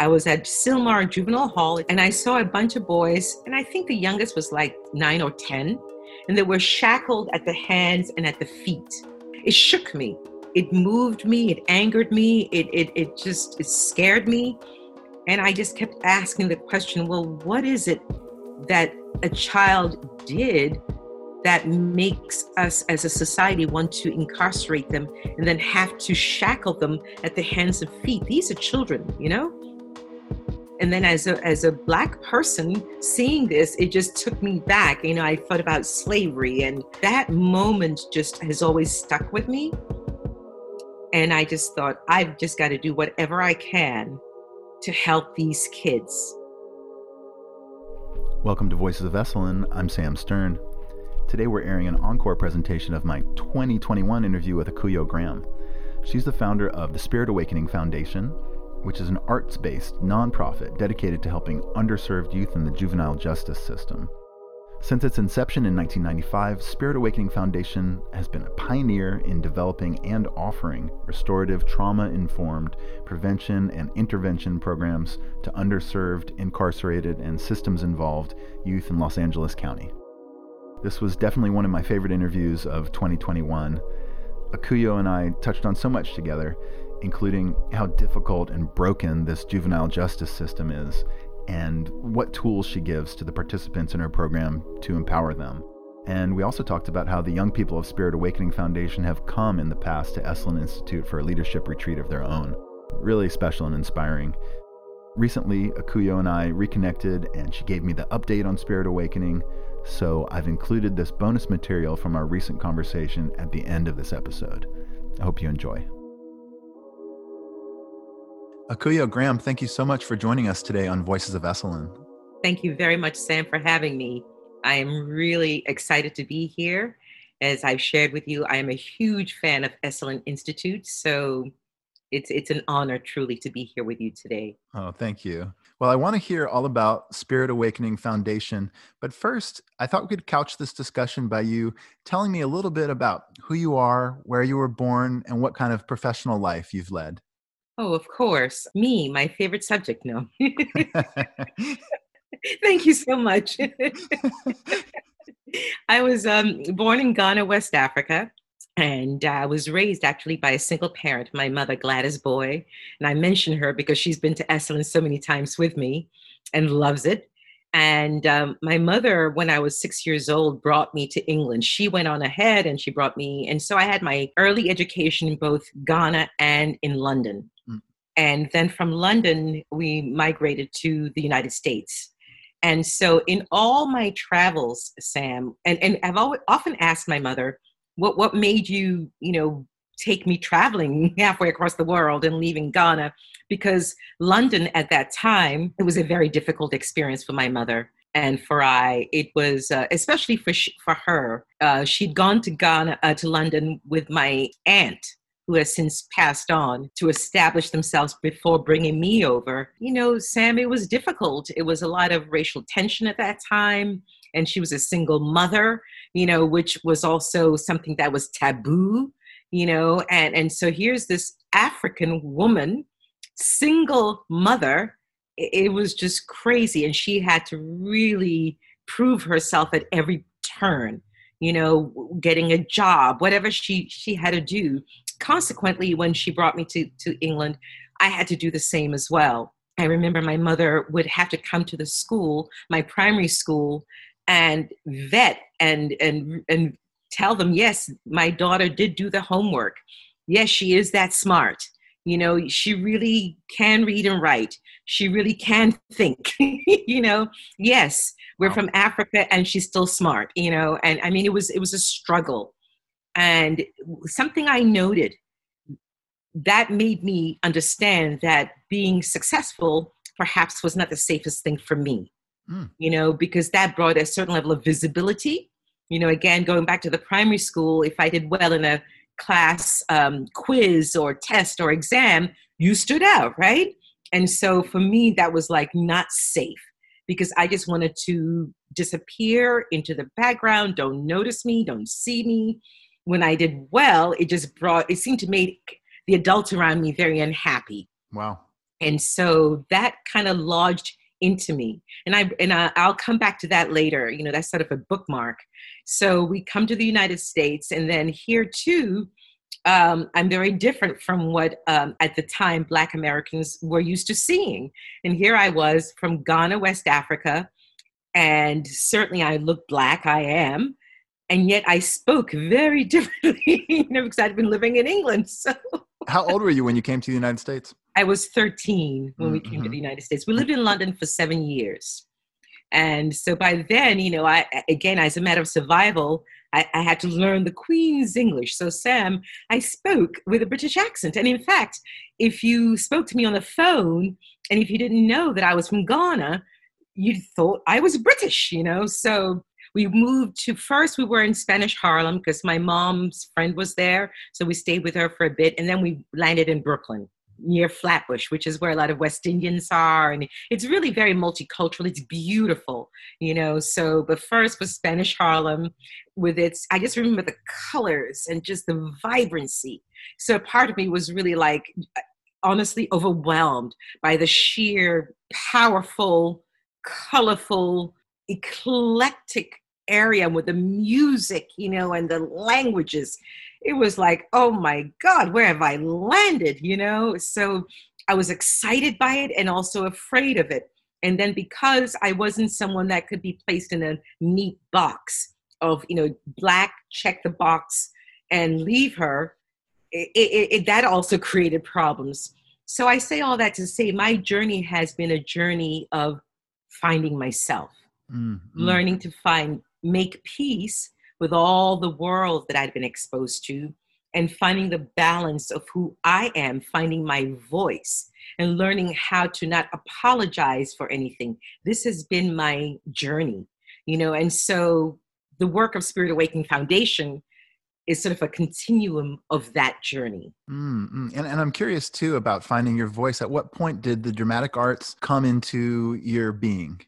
I was at Sylmar Juvenile Hall and I saw a bunch of boys, and I think the youngest was like nine or 10, and they were shackled at the hands and at the feet. It shook me. It moved me. It angered me. It, it, it just it scared me. And I just kept asking the question well, what is it that a child did that makes us as a society want to incarcerate them and then have to shackle them at the hands and feet? These are children, you know? And then as a, as a black person seeing this, it just took me back. You know, I thought about slavery and that moment just has always stuck with me. And I just thought, I've just got to do whatever I can to help these kids. Welcome to Voices of Esalen. I'm Sam Stern. Today we're airing an encore presentation of my 2021 interview with Akuyo Graham. She's the founder of the Spirit Awakening Foundation, which is an arts based nonprofit dedicated to helping underserved youth in the juvenile justice system. Since its inception in 1995, Spirit Awakening Foundation has been a pioneer in developing and offering restorative trauma informed prevention and intervention programs to underserved, incarcerated, and systems involved youth in Los Angeles County. This was definitely one of my favorite interviews of 2021. Akuyo and I touched on so much together, including how difficult and broken this juvenile justice system is and what tools she gives to the participants in her program to empower them. And we also talked about how the young people of Spirit Awakening Foundation have come in the past to Esalen Institute for a leadership retreat of their own. Really special and inspiring. Recently, Akuyo and I reconnected, and she gave me the update on Spirit Awakening. So I've included this bonus material from our recent conversation at the end of this episode. I hope you enjoy. Akuyo Graham, thank you so much for joining us today on Voices of Esalen. Thank you very much, Sam, for having me. I am really excited to be here. As I've shared with you, I am a huge fan of Esalen Institute, so it's it's an honor truly to be here with you today. Oh, thank you. Well, I want to hear all about Spirit Awakening Foundation, but first, I thought we could couch this discussion by you telling me a little bit about who you are, where you were born, and what kind of professional life you've led. Oh, of course. Me, my favorite subject. No. Thank you so much. I was um, born in Ghana, West Africa, and I uh, was raised actually by a single parent, my mother, Gladys Boy. And I mention her because she's been to Esalen so many times with me and loves it. And um, my mother, when I was six years old, brought me to England. She went on ahead and she brought me. And so I had my early education in both Ghana and in London. And then from London, we migrated to the United States. And so in all my travels, Sam, and, and I've always, often asked my mother, what, what made you, you know, take me traveling halfway across the world and leaving Ghana? Because London at that time, it was a very difficult experience for my mother and for I, it was uh, especially for sh- for her. Uh, she'd gone to Ghana uh, to London with my aunt, who has since passed on to establish themselves before bringing me over. You know, Sam, it was difficult. It was a lot of racial tension at that time. And she was a single mother, you know, which was also something that was taboo, you know. And, and so here's this African woman, single mother. It, it was just crazy. And she had to really prove herself at every turn you know getting a job whatever she she had to do consequently, when she brought me to, to England, I had to do the same as well. I remember my mother would have to come to the school, my primary school, and vet and and and tell them, yes, my daughter did do the homework. Yes, she is that smart. You know, she really can read and write. She really can think. you know, yes, we're wow. from Africa and she's still smart, you know, and I mean it was it was a struggle and something I noted that made me understand that being successful perhaps was not the safest thing for me, mm. you know, because that brought a certain level of visibility. You know, again, going back to the primary school, if I did well in a class um, quiz or test or exam, you stood out, right? And so for me, that was like not safe because I just wanted to disappear into the background. Don't notice me, don't see me when I did well, it just brought, it seemed to make the adults around me very unhappy. Wow. And so that kind of lodged into me. And I and I, I'll come back to that later. You know, that's sort of a bookmark. So we come to the United States, and then here too, um, I'm very different from what um, at the time Black Americans were used to seeing. And here I was from Ghana, West Africa, and certainly I look Black. I am. And yet I spoke very differently, you know, because I'd been living in England. So, how old were you when you came to the United States? I was 13 when mm-hmm. we came to mm-hmm. the United States. We lived in London for seven years. And so by then, you know, I again, as a matter of survival, I, I, had to learn the Queen's English. So, Sam, I spoke with a British accent. And in fact, if you spoke to me on the phone and if you didn't know that I was from Ghana, you thought I was British, you know? So we moved to first, we were in Spanish Harlem because my mom's friend was there. So we stayed with her for a bit. And then we landed in Brooklyn near Flatbush, which is where a lot of West Indians are. And it's really very multicultural. It's beautiful, you know. So, but first was Spanish Harlem with its, I just remember the colors and just the vibrancy. So, part of me was really like, honestly, overwhelmed by the sheer, powerful, colorful, eclectic area with the music, you know, and the languages it was like, oh my God, where have I landed? You know? So I was excited by it and also afraid of it. And then because I wasn't someone that could be placed in a neat box of, you know, black, check the box and leave her, it, it, it, that also created problems. So I say all that to say my journey has been a journey of finding myself, mm-hmm. learning to find, make peace with all the world that I'd been exposed to and finding the balance of who I am, finding my voice, and learning how to not apologize for anything. This has been my journey, you know, and so the work of Spirit Awakening Foundation is sort of a continuum of that journey. Mm-hmm. And, and I'm curious too about finding your voice. At what point did the dramatic arts come into your being?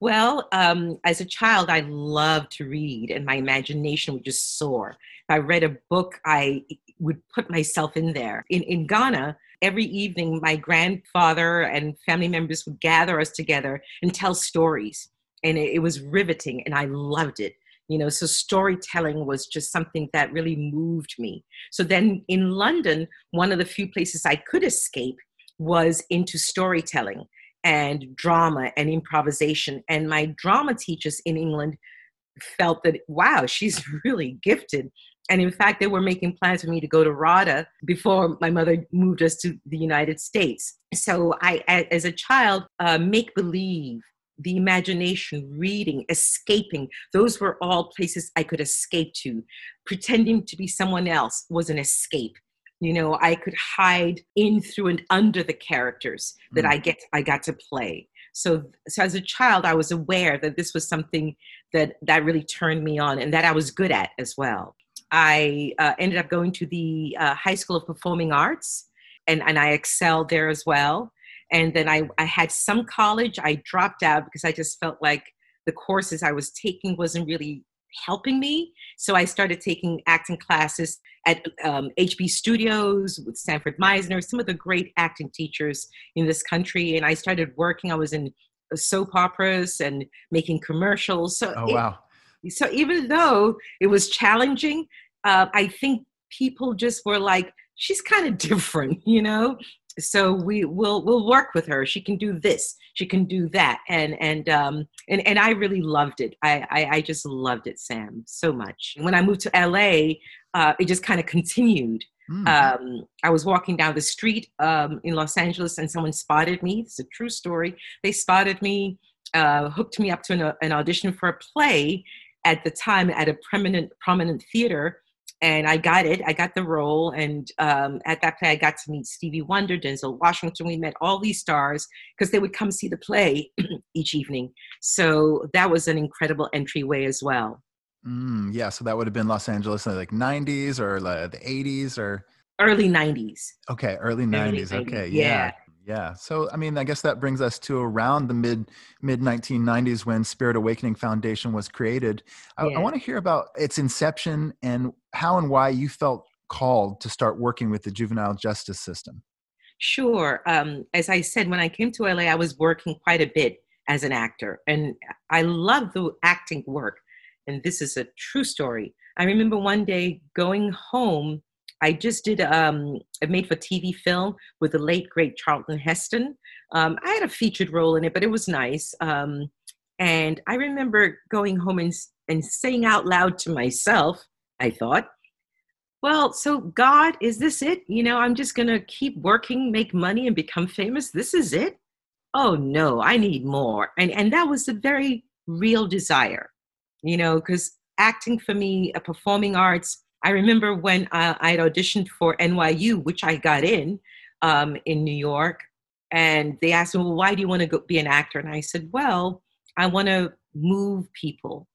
Well, um, as a child, I loved to read, and my imagination would just soar. If I read a book, I would put myself in there. In, in Ghana, every evening, my grandfather and family members would gather us together and tell stories. And it, it was riveting, and I loved it you know so storytelling was just something that really moved me so then in london one of the few places i could escape was into storytelling and drama and improvisation. And my drama teachers in England felt that, wow, she's really gifted. And in fact, they were making plans for me to go to RADA before my mother moved us to the United States. So I, as a child, uh, make believe, the imagination, reading, escaping, those were all places I could escape to. Pretending to be someone else was an escape you know i could hide in through and under the characters that mm. i get i got to play. So so as a child i was aware that this was something that that really turned me on and that i was good at as well. I uh, ended up going to the uh, high school of performing arts and and i excelled there as well. And then i i had some college. I dropped out because i just felt like the courses i was taking wasn't really helping me. So I started taking acting classes at um, HB Studios with Sanford Meisner, some of the great acting teachers in this country. And I started working. I was in soap operas and making commercials. So oh, wow. It, so even though it was challenging, uh, I think people just were like, she's kind of different, you know? So we will we'll work with her. She can do this she can do that. And and um and, and i really loved it. I, I, I just loved it sam so much. When i moved to la uh, it just kind of continued. Mm. um, i was walking down the street um, in los angeles and someone spotted me. It's a true story. They spotted me uh, hooked me up to an, an audition for a play at the time at a prominent prominent theater and I got it. I got the role, and um, at that play, I got to meet Stevie Wonder, Denzel Washington. We met all these stars because they would come see the play each evening. So that was an incredible entryway as well. Mm, yeah, so that would have been Los Angeles in like '90s or like the '80s or early '90s. Okay, early '90s. Early 90s. Okay, yeah. yeah. Yeah. So, I mean, I guess that brings us to around the mid mid 1990s when Spirit Awakening Foundation was created. I, yeah. I want to hear about its inception and how and why you felt called to start working with the juvenile justice system. Sure. Um, as I said, when I came to LA, I was working quite a bit as an actor, and I love the acting work. And this is a true story. I remember one day going home. I just did um, a made for TV film with the late great Charlton Heston. Um, I had a featured role in it, but it was nice. Um, and I remember going home and, and saying out loud to myself, I thought, well, so God, is this it? You know, I'm just going to keep working, make money, and become famous. This is it? Oh, no, I need more. And, and that was a very real desire, you know, because acting for me, a performing arts, I remember when I, I auditioned for NYU, which I got in um, in New York, and they asked me, well, why do you want to go be an actor? And I said, well, I want to move people.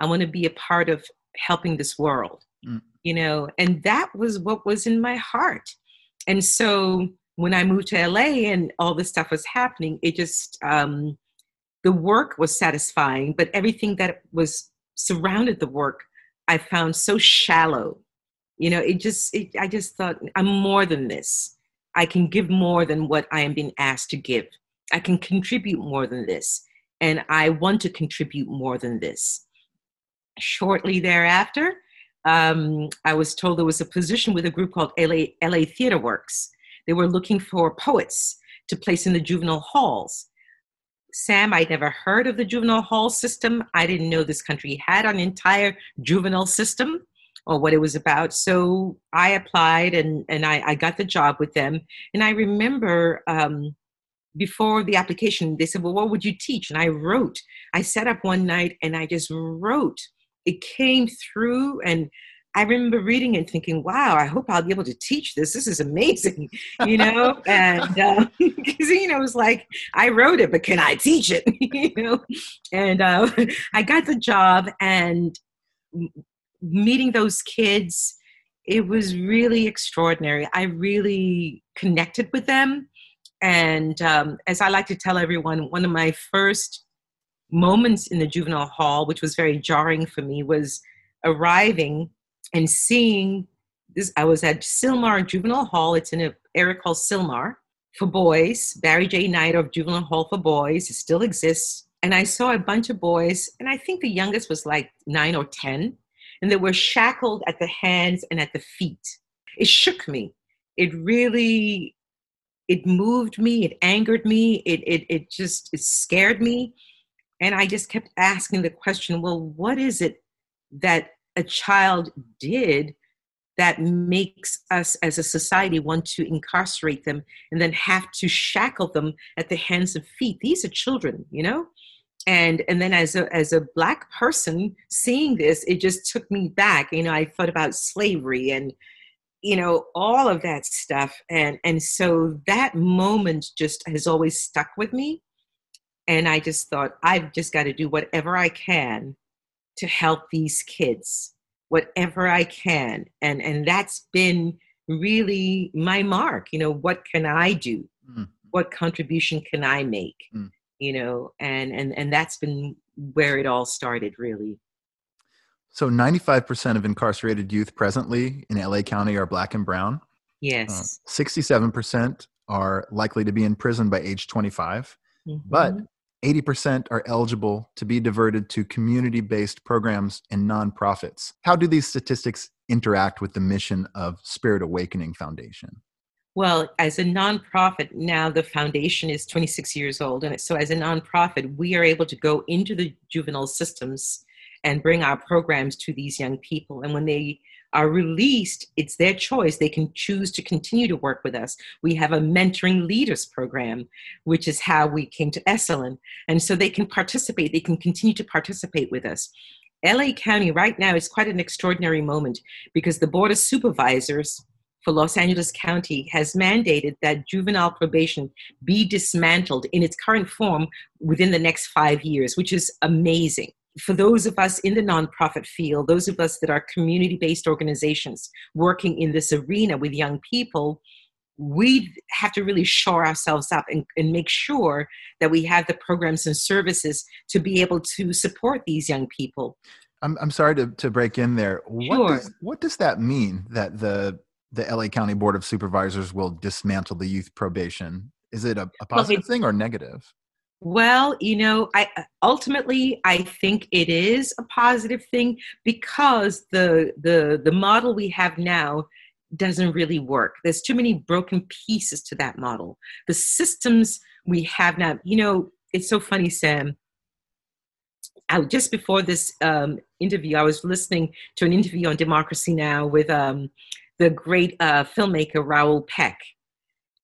I want to be a part of helping this world, mm. you know, and that was what was in my heart. And so when I moved to LA and all this stuff was happening, it just, um, the work was satisfying, but everything that was surrounded the work, I found so shallow. You know, it just, it, I just thought, I'm more than this. I can give more than what I am being asked to give. I can contribute more than this. And I want to contribute more than this shortly thereafter, um, I was told there was a position with a group called LA, LA Theater Works. They were looking for poets to place in the juvenile halls. Sam, I'd never heard of the juvenile hall system. I didn't know this country had an entire juvenile system or what it was about. So I applied and, and I, I got the job with them. And I remember um, before the application, they said, Well, what would you teach? And I wrote. I sat up one night and I just wrote it came through and I remember reading and thinking, wow, I hope I'll be able to teach this. This is amazing, you know? and because, uh, you know, it was like, I wrote it, but can I teach it, you know? And uh, I got the job and meeting those kids, it was really extraordinary. I really connected with them. And um, as I like to tell everyone, one of my first moments in the juvenile hall, which was very jarring for me, was arriving and seeing this. I was at Sylmar Juvenile Hall. It's in an area called Sylmar for boys. Barry J. Nidorf Juvenile Hall for Boys. It still exists. And I saw a bunch of boys, and I think the youngest was like nine or 10, and they were shackled at the hands and at the feet. It shook me. It really, it moved me. It angered me. It, it, it just, it scared me and I just kept asking the question well, what is it that a child did that makes us as a society want to incarcerate them and then have to shackle them at the hands and feet? These are children, you know? And and then as a as a black person seeing this, it just took me back. You know, I thought about slavery and you know all of that stuff and and so that moment just has always stuck with me and I just thought, I've just got to do whatever I can to help these kids, whatever I can. And, and that's been really my mark. You know, what can I do? Mm. What contribution can I make? Mm. You know, and, and, and that's been where it all started, really. So 95% of incarcerated youth presently in LA County are black and brown. Yes. Uh, 67% are likely to be in prison by age 25. Mm-hmm. But 80% are eligible to be diverted to community based programs and nonprofits. How do these statistics interact with the mission of Spirit Awakening Foundation? Well, as a nonprofit, now the foundation is 26 years old. And so, as a nonprofit, we are able to go into the juvenile systems and bring our programs to these young people. And when they are released, it's their choice. They can choose to continue to work with us. We have a mentoring leaders program, which is how we came to Esalen. And so they can participate, they can continue to participate with us. LA County right now is quite an extraordinary moment because the Board of Supervisors for Los Angeles County has mandated that juvenile probation be dismantled in its current form within the next five years, which is amazing for those of us in the nonprofit field, those of us that are community based organizations working in this arena with young people, we have to really shore ourselves up and, and, make sure that we have the programs and services to be able to support these young people. I'm, I'm sorry to, to break in there. What, sure. does, what does that mean that the the LA County Board of Supervisors will dismantle the youth probation. Is it a, a positive well, thing or negative? Well, you know, I ultimately I think it is a positive thing because the the the model we have now doesn't really work. There's too many broken pieces to that model. The systems we have now, you know, it's so funny, Sam. I, just before this um, interview, I was listening to an interview on Democracy Now! with um, the great uh, filmmaker Raoul Peck.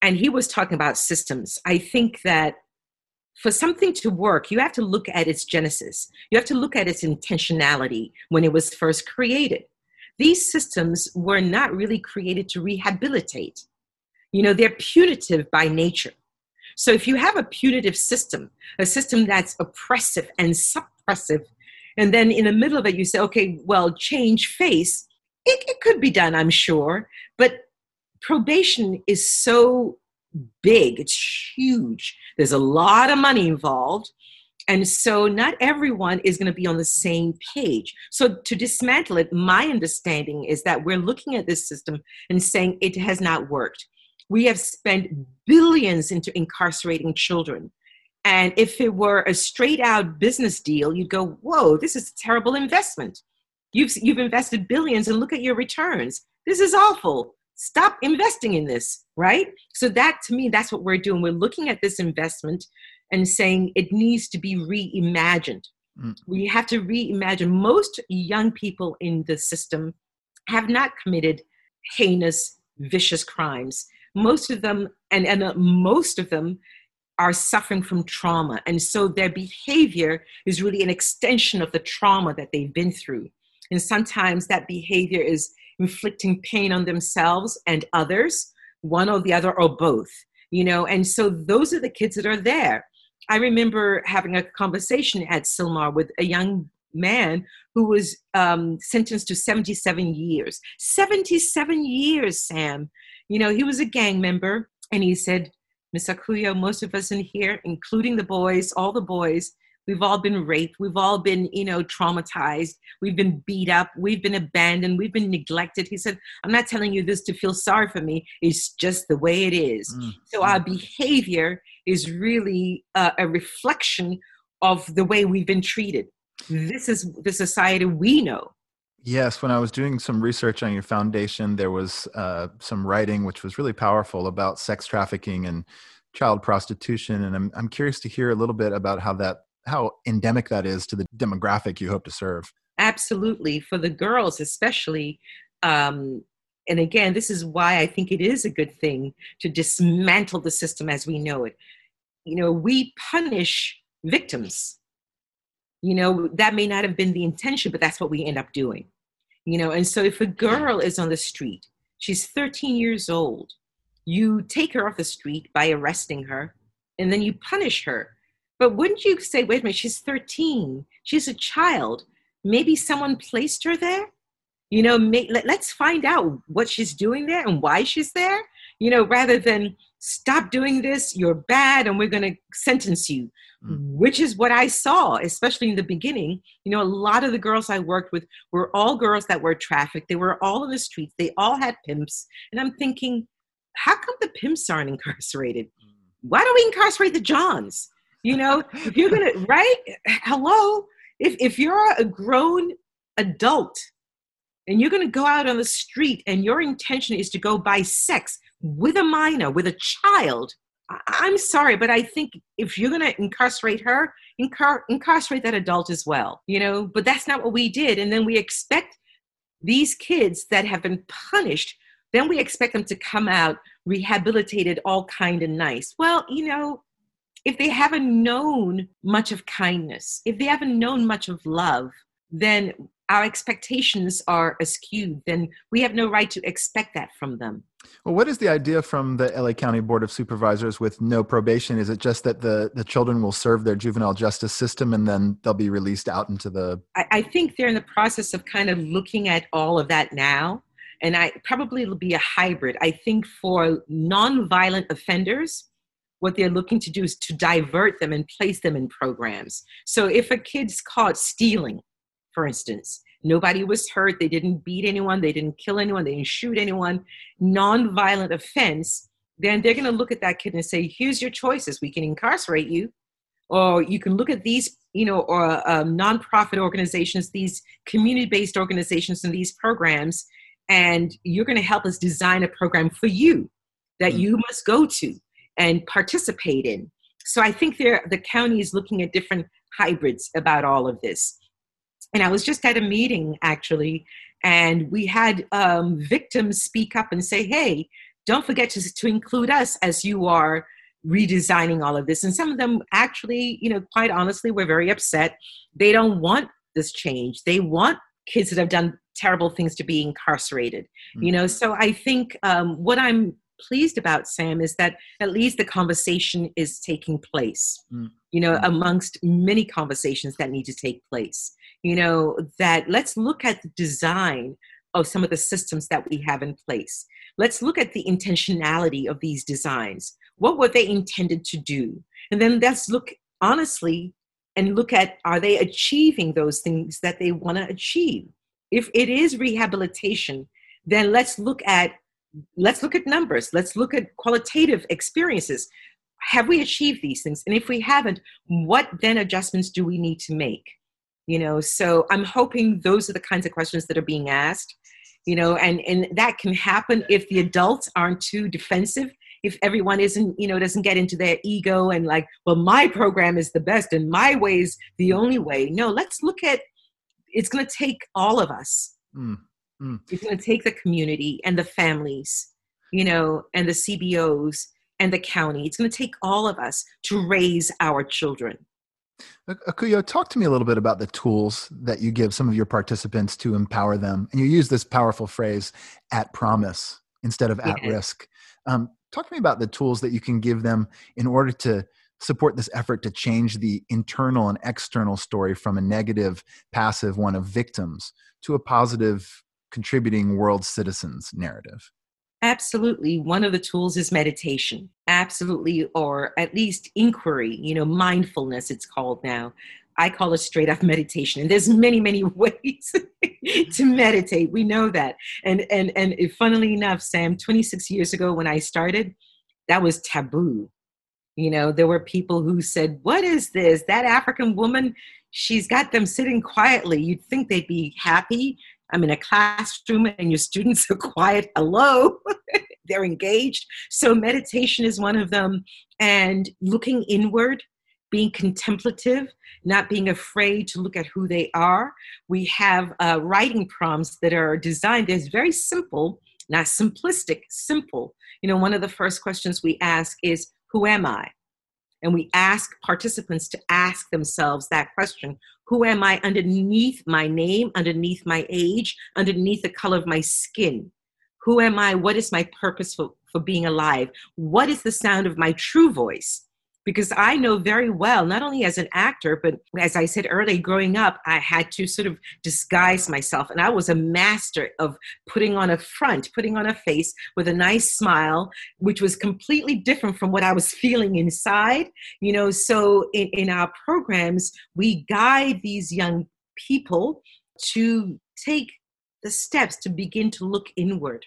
And he was talking about systems. I think that for something to work, you have to look at its genesis. You have to look at its intentionality when it was first created. These systems were not really created to rehabilitate. You know, they're punitive by nature. So if you have a punitive system, a system that's oppressive and suppressive, and then in the middle of it you say, okay, well, change face, it, it could be done, I'm sure. But probation is so big, it's huge. There's a lot of money involved. And so not everyone is going to be on the same page. So to dismantle it, my understanding is that we're looking at this system and saying it has not worked. We have spent billions into incarcerating children. And if it were a straight out business deal, you'd go, whoa, this is a terrible investment. You've, you've invested billions and look at your returns. This is awful. Stop investing in this, right? So, that to me, that's what we're doing. We're looking at this investment and saying it needs to be reimagined. Mm. We have to reimagine. Most young people in the system have not committed heinous, vicious crimes. Most of them, and, and uh, most of them, are suffering from trauma. And so their behavior is really an extension of the trauma that they've been through. And sometimes that behavior is inflicting pain on themselves and others, one or the other, or both. You know, and so those are the kids that are there. I remember having a conversation at Sylmar with a young man who was um, sentenced to 77 years. 77 years, Sam. You know, he was a gang member, and he said, Miss Akuyo, most of us in here, including the boys, all the boys, We've all been raped. We've all been, you know, traumatized. We've been beat up. We've been abandoned. We've been neglected. He said, I'm not telling you this to feel sorry for me. It's just the way it is. Mm. So our behavior is really uh, a reflection of the way we've been treated. This is the society we know. Yes, when I was doing some research on your foundation, there was uh, some writing which was really powerful about sex trafficking and child prostitution, and I'm I'm curious to hear a little bit about how that how endemic that is to the demographic you hope to serve. Absolutely, for the girls especially. Um, and again, this is why I think it is a good thing to dismantle the system as we know it. You know, we punish victims. You know, that may not have been the intention, but that's what we end up doing. You know, and so if a girl is on the street, she's 13 years old, you take her off the street by arresting her, and then you punish her but wouldn't you say, wait a minute, she's 13, she's a child. Maybe someone placed her there? You know, may, let, let's find out what she's doing there and why she's there, you know, rather than stop doing this, you're bad, and we're going to sentence you, mm. which is what I saw, especially in the beginning. You know, a lot of the girls I worked with were all girls that were trafficked. They were all in the streets, they all had pimps. And I'm thinking, how come the pimps aren't incarcerated? Mm. Why don't we incarcerate the Johns? You know, if you're gonna right, hello, if if you're a grown adult and you're gonna go out on the street and your intention is to go buy sex with a minor, with a child, I'm sorry, but I think if you're going to incarcerate her, incar- incarcerate that adult as well, you know, but that's not what we did. And then we expect these kids that have been punished, then we expect them to come out rehabilitated, all kind and nice. Well, you know, if they haven't known much of kindness, if they haven't known much of love, then our expectations are askew. Then we have no right to expect that from them. Well, what is the idea from the LA County Board of Supervisors with no probation? Is it just that the, the children will serve their juvenile justice system and then they'll be released out into the. I, I think they're in the process of kind of looking at all of that now. And I probably it'll be a hybrid. I think for non-violent offenders, what they're looking to do is to divert them and place them in programs. So if a kid's caught stealing, for instance, nobody was hurt, they didn't beat anyone, they didn't kill anyone, they didn't shoot anyone, non-violent offense, then they're going to look at that kid and say, here's your choices. We can incarcerate you, or you can look at these, you know, or um, nonprofit organizations, these community-based organizations and these programs, and you're going to help us design a program for you that mm. you must go to and participate in. So I think there, the county is looking at different hybrids about all of this. And I was just at a meeting actually, and we had um, victims speak up and say, hey, don't forget to, to include us as you are redesigning all of this. And some of them actually, you know, quite honestly, were very upset. They don't want this change. They want kids that have done terrible things to be incarcerated. Mm-hmm. You know, so I think um, what I'm pleased about, Sam, is that at least the conversation is taking place, mm. you know, mm. amongst many conversations that need to take place. You know, that let's look at the design of some of the systems that we have in place. Let's look at the intentionality of these designs. What were they intended to do? And then let's look honestly and look at are they achieving those things that they want to achieve? If it is rehabilitation, then let's look at let's look at numbers. Let's look at qualitative experiences. Have we achieved these things? And if we haven't what then adjustments do we need to make? You know so i'm hoping those are the kinds of questions that are being asked you know and and that can happen if the adults aren't too defensive if everyone isn't you know doesn't get into their ego and like well my program is the best and my way is the only way. No let's look at it's going to take all of us mm. Mm. It's going to take the community and the families, you know, and the CBOs and the county. It's going to take all of us to raise our children. Akuyo, talk to me a little bit about the tools that you give some of your participants to empower them. And you use this powerful phrase, at promise, instead of at yes. risk. Um, talk to me about the tools that you can give them in order to support this effort to change the internal and external story from a negative, passive one of victims to a positive contributing world citizens narrative? Absolutely. One of the tools is meditation. Absolutely, or at least inquiry, you know, mindfulness, it's called now. I call it straight up meditation. And there's many, many ways to meditate. We know that. And and and funnily enough, Sam, 26 years ago when I started, that was taboo. You know, there were people who said, What is this? That African woman, she's got them sitting quietly. You'd think they'd be happy I'm in a classroom and your students are quiet. Hello. They're engaged. So meditation is one of them. And looking inward, being contemplative, not being afraid to look at who they are. We have uh, writing prompts that are designed, there's very simple, not simplistic, simple. You know, one of the first questions we ask is, Who am I? And we ask participants to ask themselves that question who am I underneath my name, underneath my age, underneath the color of my skin? Who am I? What is my purpose for, for being alive? What is the sound of my true voice? Because I know very well, not only as an actor, but as I said earlier, growing up, I had to sort of disguise myself. And I was a master of putting on a front, putting on a face with a nice smile, which was completely different from what I was feeling inside. You know, so in, in our programs, we guide these young people to take the steps to begin to look inward.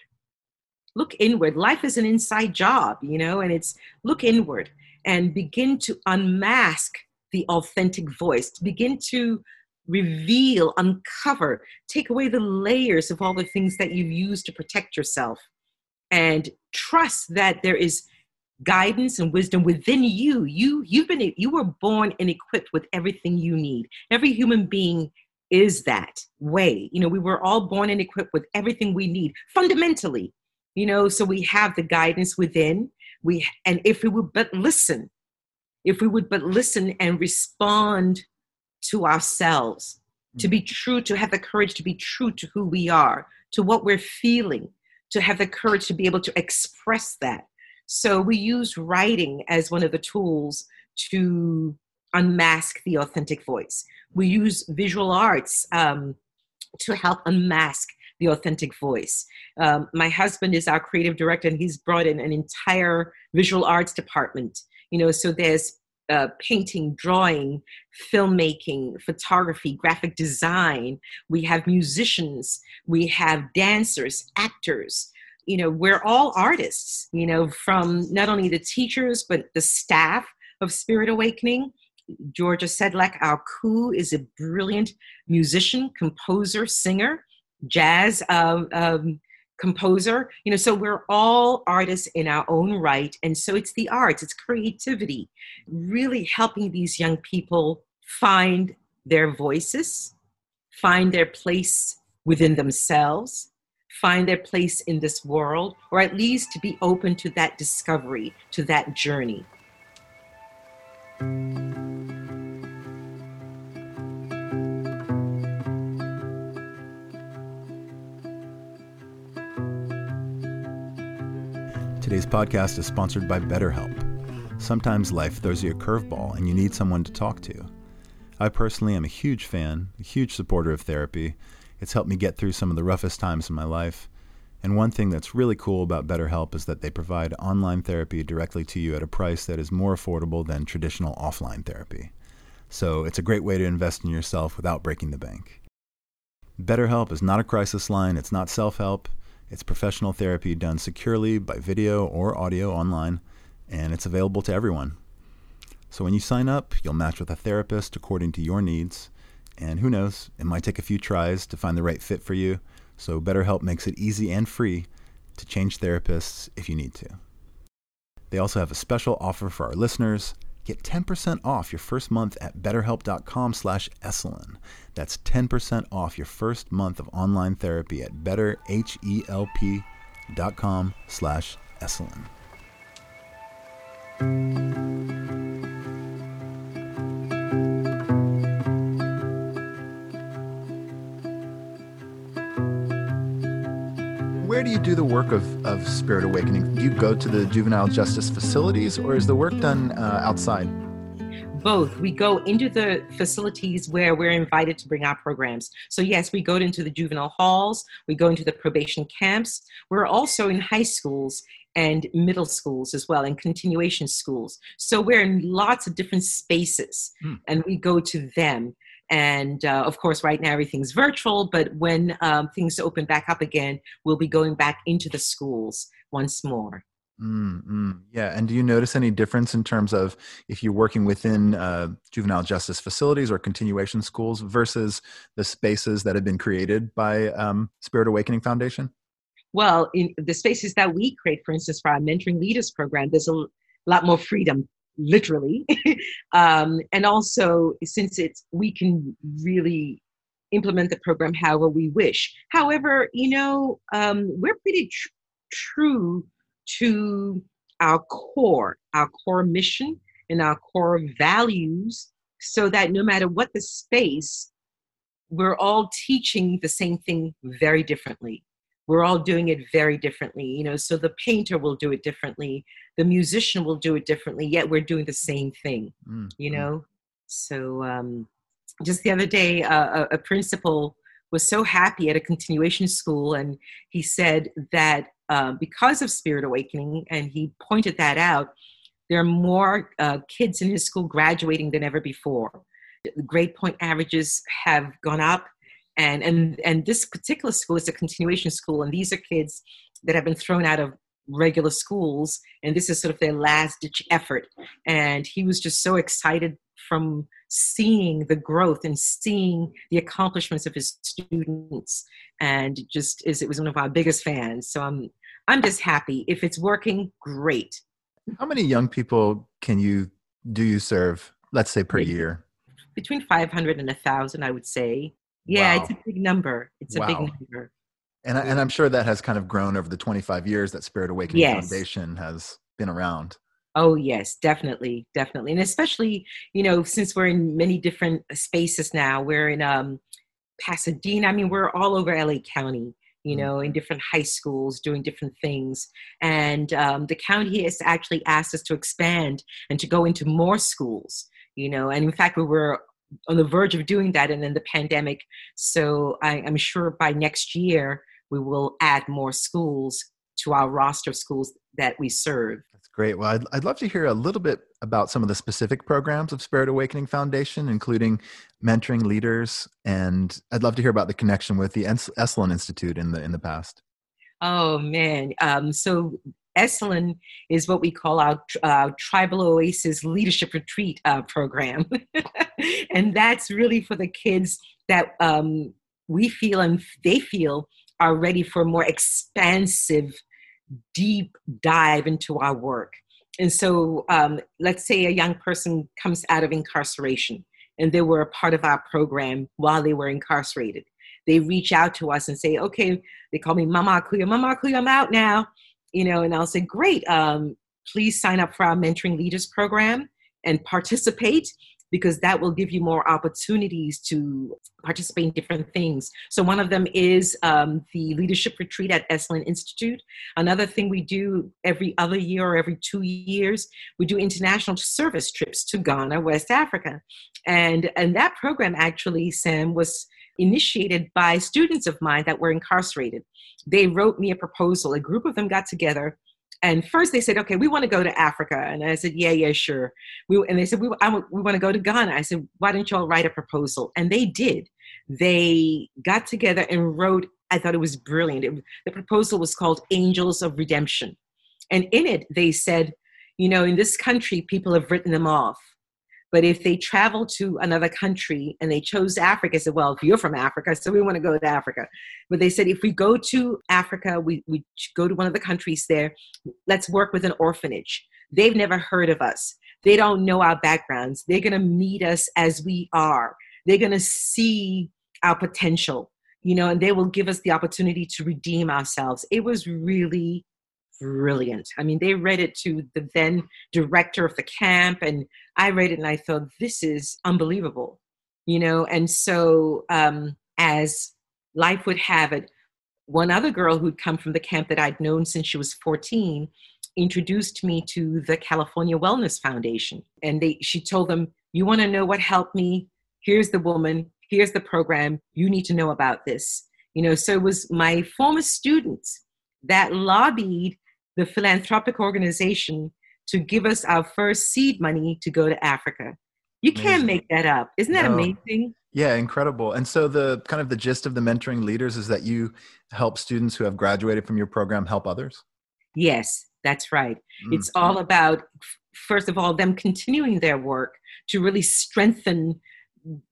Look inward. Life is an inside job, you know, and it's look inward and begin to unmask the authentic voice, to begin to reveal, uncover, take away the layers of all the things that you've used to protect yourself, and trust that there is guidance and wisdom within you. You you've been you were born and equipped with everything you need. Every human being is that way. You know, we were all born and equipped with everything we need fundamentally. You know, so we have the guidance within we and if we would but listen if we would but listen and respond to ourselves to be true to have the courage to be true to who we are to what we're feeling to have the courage to be able to express that. So we use writing as one of the tools to unmask the authentic voice. We use visual arts um, to help unmask the authentic voice. Um, my husband is our creative director, and he's brought in an entire visual arts department. You know, so there's uh, painting, drawing, filmmaking, photography, graphic design. We have musicians, we have dancers, actors. You know, we're all artists, you know, from not only the teachers, but the staff of Spirit Awakening. Georgia Sedlak, our coup, is a brilliant musician, composer, singer, jazz uh, um, composer. You know so we're all artists in our own right and so it's the arts it's creativity really helping these young people find their voices find their place within themselves find their place in this world or at least to be open to that discovery to that journey Today's podcast is sponsored by BetterHelp. Sometimes life throws you a curveball and you need someone to talk to. I personally am a huge fan, a huge supporter of therapy. It's helped me get through some of the roughest times in my life. And one thing that's really cool about BetterHelp is that they provide online therapy directly to you at a price that is more affordable than traditional offline therapy. So it's a great way to invest in yourself without breaking the bank. BetterHelp is not a crisis line, it's not self help. It's professional therapy done securely by video or audio online, and it's available to everyone. So when you sign up, you'll match with a therapist according to your needs. And who knows, it might take a few tries to find the right fit for you. So BetterHelp makes it easy and free to change therapists if you need to. They also have a special offer for our listeners. Get 10% off your first month at betterhelp.com slash Esalen. That's 10% off your first month of online therapy at betterhelp.com slash Esalen. Where do you do the work of, of Spirit Awakening? Do you go to the juvenile justice facilities or is the work done uh, outside? both. We go into the facilities where we're invited to bring our programs. So, yes, we go into the juvenile halls, we go into the probation camps. We're also in high schools and middle schools as well, and continuation schools. So, we're in lots of different spaces hmm. and we go to them. And uh, of course, right now everything's virtual, but when um, things open back up again, we'll be going back into the schools once more. Mm-hmm. Yeah. And do you notice any difference in terms of if you're working within uh, juvenile justice facilities or continuation schools versus the spaces that have been created by um, Spirit Awakening Foundation? Well, in the spaces that we create, for instance, for our mentoring leaders program, there's a lot more freedom, literally. um, and also, since it's, we can really implement the program however we wish. However, you know, um, we're pretty tr- true to our core, our core mission and our core values, so that no matter what the space, we're all teaching the same thing very differently. We're all doing it very differently, you know. So the painter will do it differently, the musician will do it differently, yet we're doing the same thing, mm-hmm. you know. So um, just the other day, uh, a, a principal was so happy at a continuation school, and he said that uh, because of Spirit Awakening, and he pointed that out, there are more uh, kids in his school graduating than ever before. The grade point averages have gone up, and and and this particular school is a continuation school, and these are kids that have been thrown out of regular schools, and this is sort of their last ditch effort. And he was just so excited from seeing the growth and seeing the accomplishments of his students and just is it was one of our biggest fans. So i'm i'm just happy. If it's working great. How many young people can you do you serve let's say per year? between 500 and 1000 i would say yeah wow. it's a big number it's wow. a big number and, I, and i'm sure that has kind of grown over the 25 years that spirit awakening yes. foundation has been around Oh yes, definitely, definitely, and especially you know since we're in many different spaces now. We're in um, Pasadena. I mean, we're all over LA County. You mm. know, in different high schools, doing different things, and um, the county has actually asked us to expand and to go into more schools. You know, and in fact, we were on the verge of doing that, and then the pandemic. So I, I'm sure by next year we will add more schools to our roster of schools that we serve that's Great. Well, I'd, I'd love to hear a little bit about some of the specific programs of Spirit Awakening Foundation, including mentoring leaders, and I'd love to hear about the connection with the Esalen Institute in the in the past. Oh man! Um, so Esalen is what we call our uh, Tribal Oasis Leadership Retreat uh, program, and that's really for the kids that um, we feel and they feel are ready for a more expansive deep dive into our work. And so, um, let's say a young person comes out of incarceration and they were a part of our program while they were incarcerated. They reach out to us and say, okay, they call me Mama Akuyo, Mama Akuyo, I'm out now. You know, and I'll say, great, um, please sign up for our Mentoring Leaders program and participate because that will give you more opportunities to participate in different things. So, one of them is um, the leadership retreat at Esalen Institute. Another thing we do every other year or every two years, we do international service trips to Ghana, West Africa. And, and that program actually, Sam, was initiated by students of mine that were incarcerated. They wrote me a proposal. A group of them got together and first they said, okay, we want to go to Africa. And I said, yeah, yeah, sure. We, and they said, we, I, we want to go to Ghana. I said, why don't you all write a proposal? And they did. They got together and wrote, I thought it was brilliant. It, the proposal was called Angels of Redemption. And in it, they said, you know, in this country, people have written them off. But if they travel to another country and they chose Africa, I said, well, if you're from Africa, so we want to go to Africa. But they said, if we go to Africa, we, we go to one of the countries there, let's work with an orphanage. They've never heard of us. They don't know our backgrounds. They're going to meet us as we are. They're going to see our potential, you know, and they will give us the opportunity to redeem ourselves. It was really brilliant. I mean, they read it to the then director of the camp, and I read it and I thought, this is unbelievable, you know. And so, um, as life would have it, one other girl who'd come from the camp that I'd known since she was 14 introduced me to the California Wellness Foundation. And they, she told them, You want to know what helped me? Here's the woman, here's the program. You need to know about this. You know, so it was my former students that lobbied the philanthropic organization to give us our first seed money to go to Africa. You amazing. can't make that up. Isn't that no. amazing? Yeah, incredible. And so the kind of the gist of the mentoring leaders is that you help students who have graduated from your program help others? Yes, that's right. Mm-hmm. It's all about first of all them continuing their work to really strengthen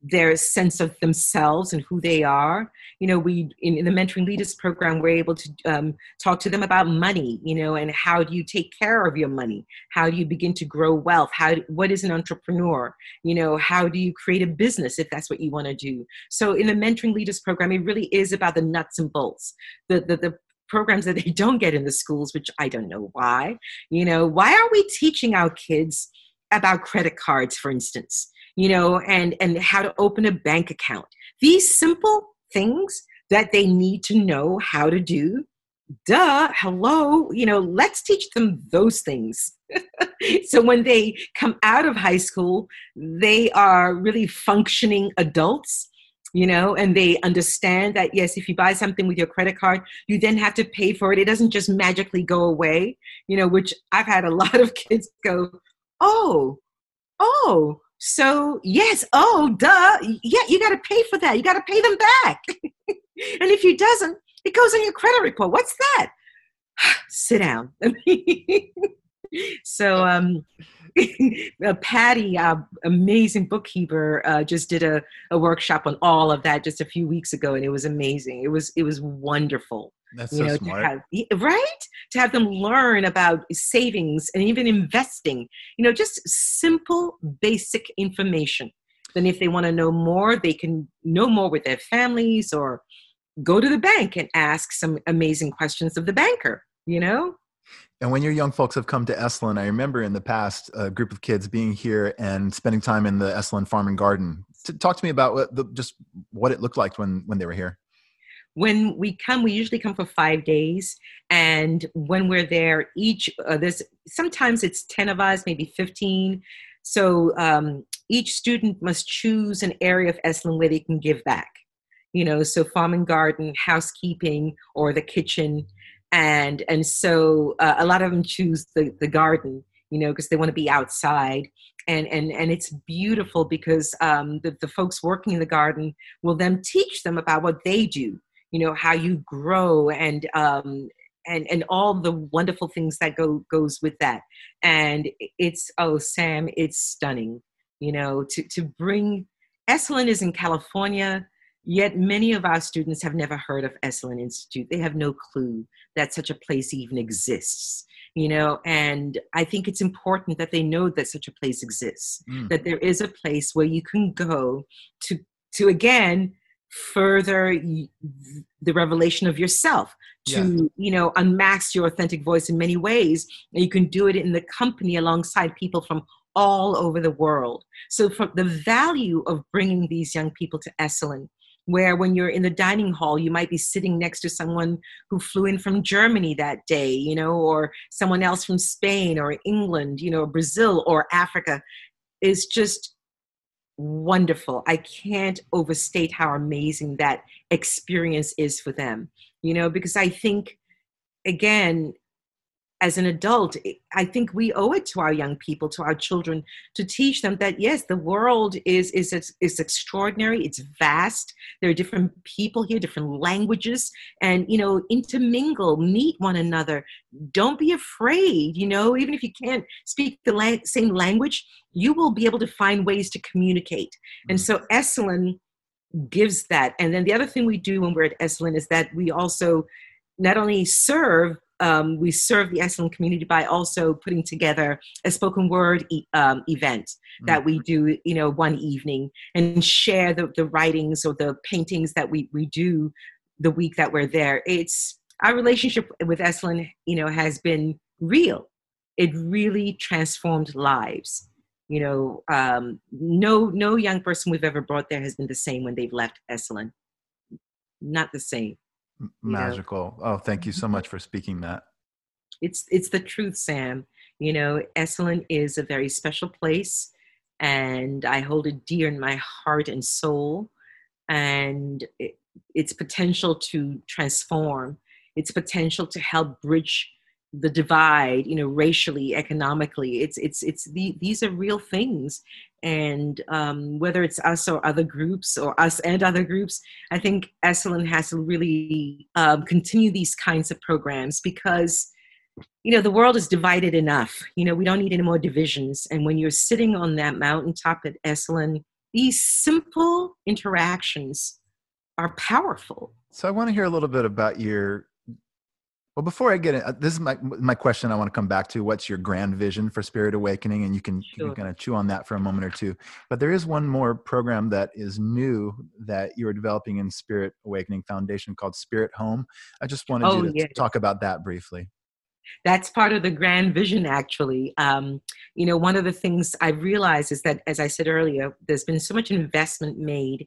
their sense of themselves and who they are. You know, we in, in the mentoring leaders program, we're able to um, talk to them about money. You know, and how do you take care of your money? How do you begin to grow wealth? How what is an entrepreneur? You know, how do you create a business if that's what you want to do? So in the mentoring leaders program, it really is about the nuts and bolts, the the, the programs that they don't get in the schools, which I don't know why. You know, why are we teaching our kids about credit cards, for instance? You know, and, and how to open a bank account. These simple things that they need to know how to do. Duh, hello, you know, let's teach them those things. so when they come out of high school, they are really functioning adults you know, and they understand that yes, if you buy something with your credit card, you then have to pay for it. It doesn't just magically go away, you know, which I've had a lot of kids go, oh, oh, so, yes, oh, duh. Yeah, you got to pay for that. You got to pay them back. and if you doesn't, it goes on your credit report. What's that? Sit down. so, um, Patty, uh, amazing bookkeeper, uh, just did a, a workshop on all of that just a few weeks ago, and it was amazing. It was it was wonderful. That's you so know, smart. To have, right? To have them learn about savings and even investing, you know, just simple, basic information. Then, if they want to know more, they can know more with their families or go to the bank and ask some amazing questions of the banker, you know? And when your young folks have come to Esalen, I remember in the past a group of kids being here and spending time in the Esalen Farm and Garden. Talk to me about what the, just what it looked like when when they were here. When we come we usually come for five days. And when we're there each uh, there's sometimes it's 10 of us maybe 15 so um, each student must choose an area of esalen where they can give back. You know so farm and garden housekeeping or the kitchen and and so uh, a lot of them choose the the garden you know because they want to be outside. And and and it's beautiful because um, the, the folks working in the garden will then teach them about what they do you know how you grow and um, and and all the wonderful things that go goes with that. And it's oh sam it's stunning you know to to bring esalen is in california Yet many of our students have never heard of Esalen Institute. They have no clue that such a place even exists, you know, and I think it's important that they know that such a place exists, mm. that there is a place where you can go to, to again, further the revelation of yourself to yeah. you know unmask your authentic voice in many ways and you can do it in the company alongside people from all over the world so from the value of bringing these young people to esalen where when you're in the dining hall you might be sitting next to someone who flew in from germany that day you know or someone else from spain or england you know brazil or africa. Is just wonderful. I can't overstate how amazing that experience is for them you know because i think again as an adult, I think we owe it to our young people, to our children, to teach them that yes, the world is is is extraordinary. It's vast. There are different people here, different languages, and you know, intermingle, meet one another. Don't be afraid. You know, even if you can't speak the la- same language, you will be able to find ways to communicate. And mm. so, Esalen gives that. And then the other thing we do when we're at Esalen is that we also not only serve um, we serve the Esalen community by also putting together a spoken word e- um, event mm-hmm. that we do, you know, one evening and share the, the writings or the paintings that we, we do the week that we're there. It's our relationship with Esalen, you know, has been real. It really transformed lives. You know, um, no no young person we've ever brought there has been the same when they've left Esalen. Not the same magical know? oh thank you so mm-hmm. much for speaking that. It's it's the truth sam. You know esalen is a very special place and i hold it dear in my heart and soul and it, its potential to transform. Its potential to help bridge the divide you know racially economically. It's it's it's the, these are real things and um, whether it's us or other groups or us and other groups i think esalen has to really um, continue these kinds of programs because you know the world is divided enough. You know we don't need any more divisions. And when you're sitting on that mountaintop at esalen these simple interactions are powerful. So i want to hear a little bit about your well, before I get it, uh, this is my my question. I want to come back to what's your grand vision for Spirit Awakening, and you can, sure. you can kind of chew on that for a moment or two. But there is one more program that is new that you are developing in Spirit Awakening Foundation called Spirit Home. I just wanted oh, you to yeah. talk about that briefly. That's part of the grand vision, actually. Um, you know, one of the things I've realized is that, as I said earlier, there's been so much investment made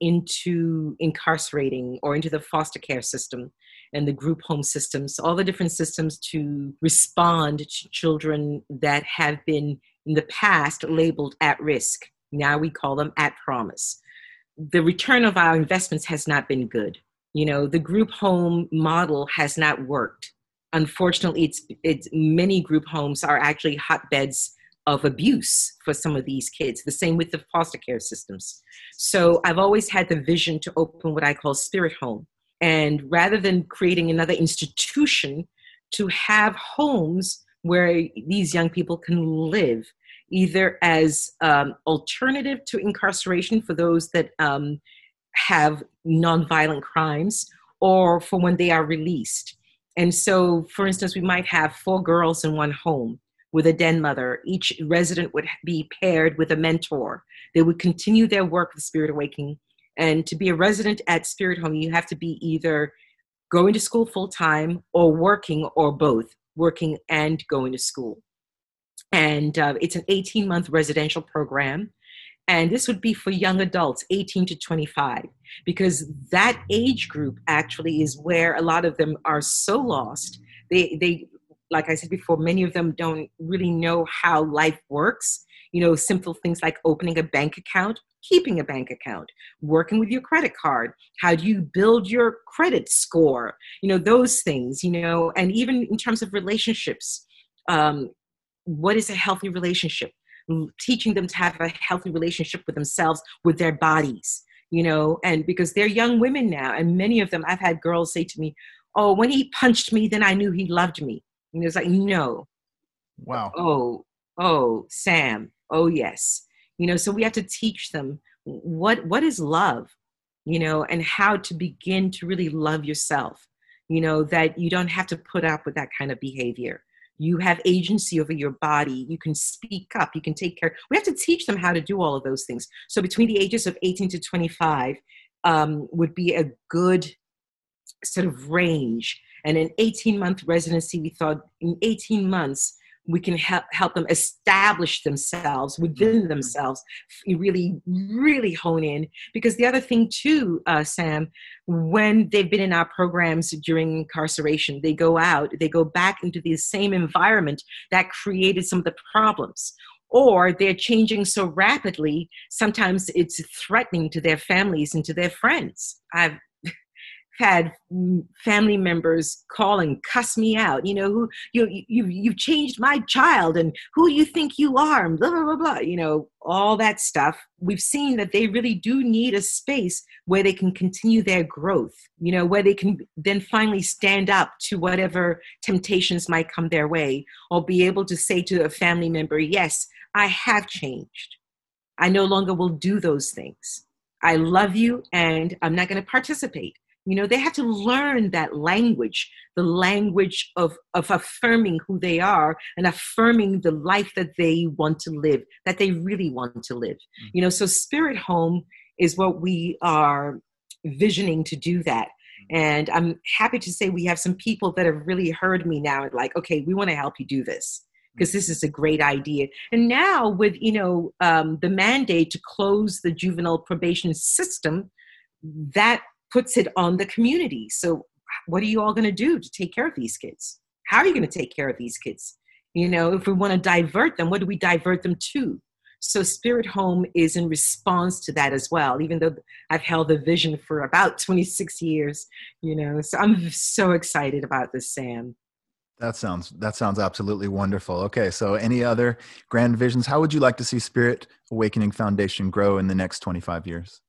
into incarcerating or into the foster care system and the group home systems, all the different systems to respond to children that have been in the past labeled at risk. Now we call them at promise. The return of our investments has not been good. You know, the group home model has not worked. Unfortunately, it's, it's many group homes are actually hotbeds of abuse for some of these kids. The same with the foster care systems. So I've always had the vision to open what I call Spirit Home, and rather than creating another institution, to have homes where these young people can live, either as um, alternative to incarceration for those that um, have nonviolent crimes, or for when they are released. And so, for instance, we might have four girls in one home with a den mother. Each resident would be paired with a mentor. They would continue their work with Spirit Awakening and to be a resident at Spirit Home, you have to be either going to school full time or working or both, working and going to school. And uh, it's an 18 month residential program. And this would be for young adults, 18 to 25, because that age group actually is where a lot of them are so lost. They, they, like I said before, many of them don't really know how life works. You know, simple things like opening a bank account keeping a bank account, working with your credit card. How do you build your credit score? You know, those things, you know, and even in terms of relationships, um, what is a healthy relationship? Teaching them to have a healthy relationship with themselves, with their bodies, you know, and because they're young women now, and many of them, I've had girls say to me, Oh, when he punched me, then I knew he loved me. And it was like, no. Wow. Oh, oh, Sam. Oh, yes. You know, so we have to teach them what what is love, you know, and how to begin to really love yourself. You know, that you don't have to put up with that kind of behavior. You have agency over your body. You can speak up. You can take care. We have to teach them how to do all of those things. So between the ages of 18 to 25 um, would be a good sort of range. And an 18 month residency, we thought in 18 months, we can help, help them establish themselves within mm-hmm. themselves really really hone in. Because the other thing too uh, sam when they've been in our programs during incarceration they go out they go back into the same environment that created some of the problems. Or they're changing so rapidly sometimes it's threatening to their families and to their friends. I've had family members call and cuss me out. You know, who you you you've changed my child, and who you think you are, and blah blah blah blah. You know, all that stuff. We've seen that they really do need a space where they can continue their growth. You know, where they can then finally stand up to whatever temptations might come their way, or be able to say to a family member, "Yes, I have changed. I no longer will do those things." I love you and I'm not going to participate. You know, they have to learn that language, the language of, of affirming who they are and affirming the life that they want to live, that they really want to live. Mm-hmm. You know, so Spirit Home is what we are visioning to do that. Mm-hmm. And I'm happy to say we have some people that have really heard me now and like, okay, we want to help you do this because mm-hmm. this is a great idea. And now with you know um, the mandate to close the juvenile probation system, that puts it on the community. So, what are you all going to do to take care of these kids? How are you going to take care of these kids? You know, if we want to divert them, what do we divert them to? So, Spirit Home is in response to that as well, even though I've held the vision for about 26 years, you know. So, I'm so excited about this, Sam. That sounds that sounds absolutely wonderful. Okay, so any other grand visions? How would you like to see Spirit Awakening Foundation grow in the next 25 years?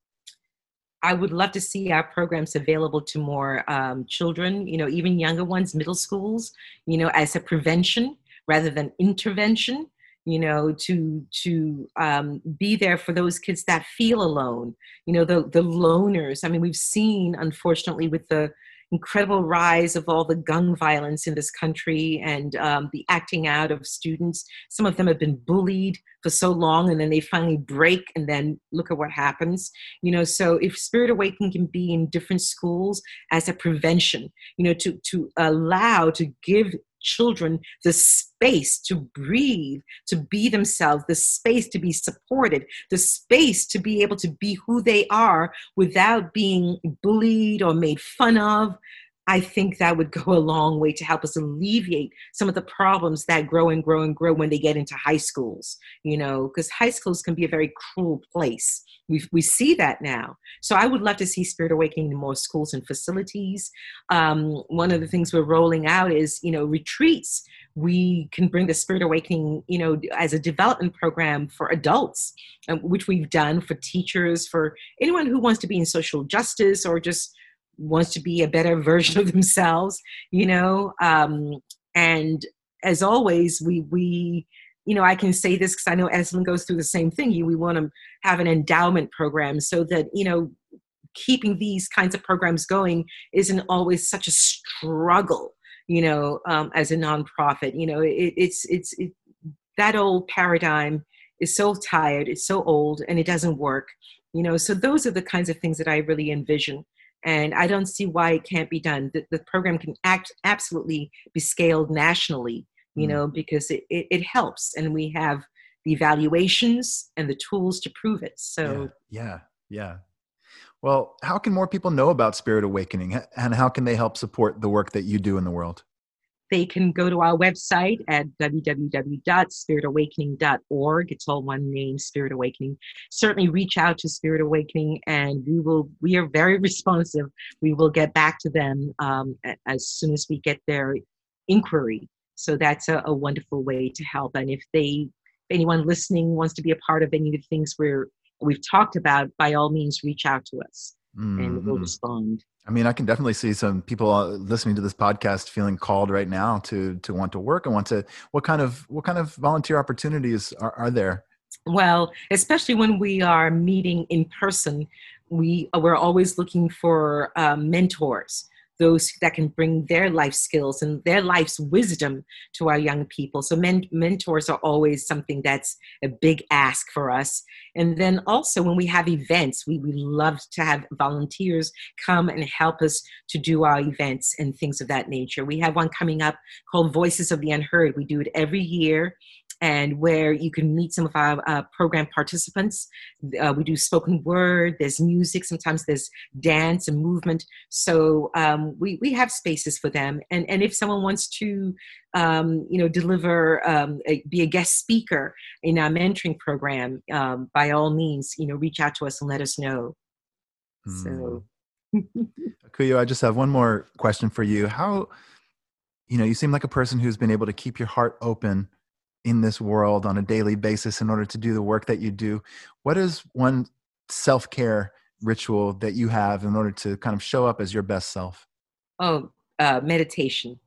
I would love to see our programs available to more um, children, you know, even younger ones, middle schools, you know, as a prevention rather than intervention you know to to um, be there for those kids that feel alone you know the the loners. I mean we've seen unfortunately with the incredible rise of all the gun violence in this country and um, the acting out of students. Some of them have been bullied for so long and then they finally break and then look at what happens. You know, so if Spirit Awakening can be in different schools as a prevention, you know, to, to allow, to give children the space to breathe, to be themselves, the space to be supported, the space to be able to be who they are without being bullied or made fun of. I think that would go a long way to help us alleviate some of the problems that grow and grow and grow when they get into high schools, you know, because high schools can be a very cruel place. We, we see that now. So I would love to see Spirit Awakening in more schools and facilities. Um, one of the things we're rolling out is, you know, retreats. We can bring the Spirit Awakening, you know, as a development program for adults, um, which we've done for teachers, for anyone who wants to be in social justice or just wants to be a better version of themselves, you know. Um, and as always, we we you know I can say this because I know Esalen goes through the same thing. We want to have an endowment program so that you know keeping these kinds of programs going isn't always such a struggle you know um, as a nonprofit you know it, it's it's it, that old paradigm is so tired it's so old and it doesn't work you know so those are the kinds of things that i really envision and I don't see why it can't be done. The, the program can act absolutely be scaled nationally, you mm. know, because it, it, it, helps, and we have the evaluations and the tools to prove it. So yeah, yeah. yeah. Well, how can more people know about Spirit Awakening, and how can they help support the work that you do in the world? They can go to our website at www.spiritawakening.org. It's all one name, Spirit Awakening. Certainly reach out to Spirit Awakening and we will, we are very responsive. We will get back to them um, as soon as we get their inquiry. So that's a, a wonderful way to help. And if they, if anyone listening wants to be a part of any of the things we're, we've talked about, by all means, reach out to us mm-hmm. and we'll mm-hmm. respond. I mean, I can definitely see some people uh, listening to this podcast feeling called right now to to want to work and want to. What kind of what kind of volunteer opportunities are, are there? Well, especially when we are meeting in person, we we're always looking for uh, mentors those that can bring their life skills and their life's wisdom to our young people. So men- mentors are always something that's a big ask for us. And then also when we have events, we, we love to have volunteers come and help us to do our events and things of that nature. We have one coming up called Voices of the Unheard. We do it every year and where you can meet some of our uh, program participants. Uh, we do spoken word, there's music, sometimes there's dance and movement. So um, we, we have spaces for them. And, and if someone wants to, um, you know, deliver, um, a, be a guest speaker in our mentoring program, um, by all means, you know, reach out to us and let us know. Mm. So. Akuyo, I just have one more question for you. How, you know, you seem like a person who's been able to keep your heart open in this world on a daily basis in order to do the work that you do what is one self-care ritual that you have in order to kind of show up as your best self? Oh uh, meditation.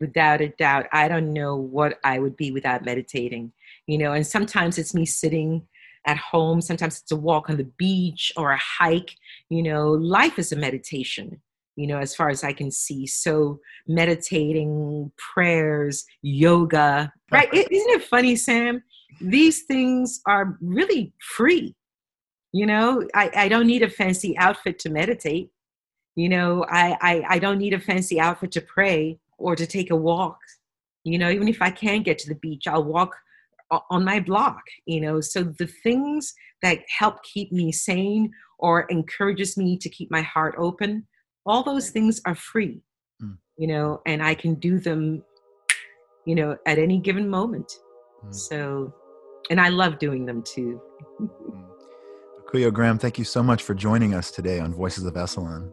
Without a doubt i don't know what i would be without meditating you know and sometimes it's me sitting at home sometimes it's a walk on the beach or a hike you know life is a meditation you know, as far as I can see. So meditating, prayers, yoga, right? Isn't it funny, Sam? These things are really free. You know, I, I don't need a fancy outfit to meditate. You know, I, I, I don't need a fancy outfit to pray or to take a walk. You know, even if I can't get to the beach, I'll walk on my block, you know. So the things that help keep me sane or encourages me to keep my heart open, all those things are free mm. you know and i can do them you know at any given moment mm. so and i love doing them too mm. Akuyo Graham, thank you so much for joining us today on Voices of Esalen.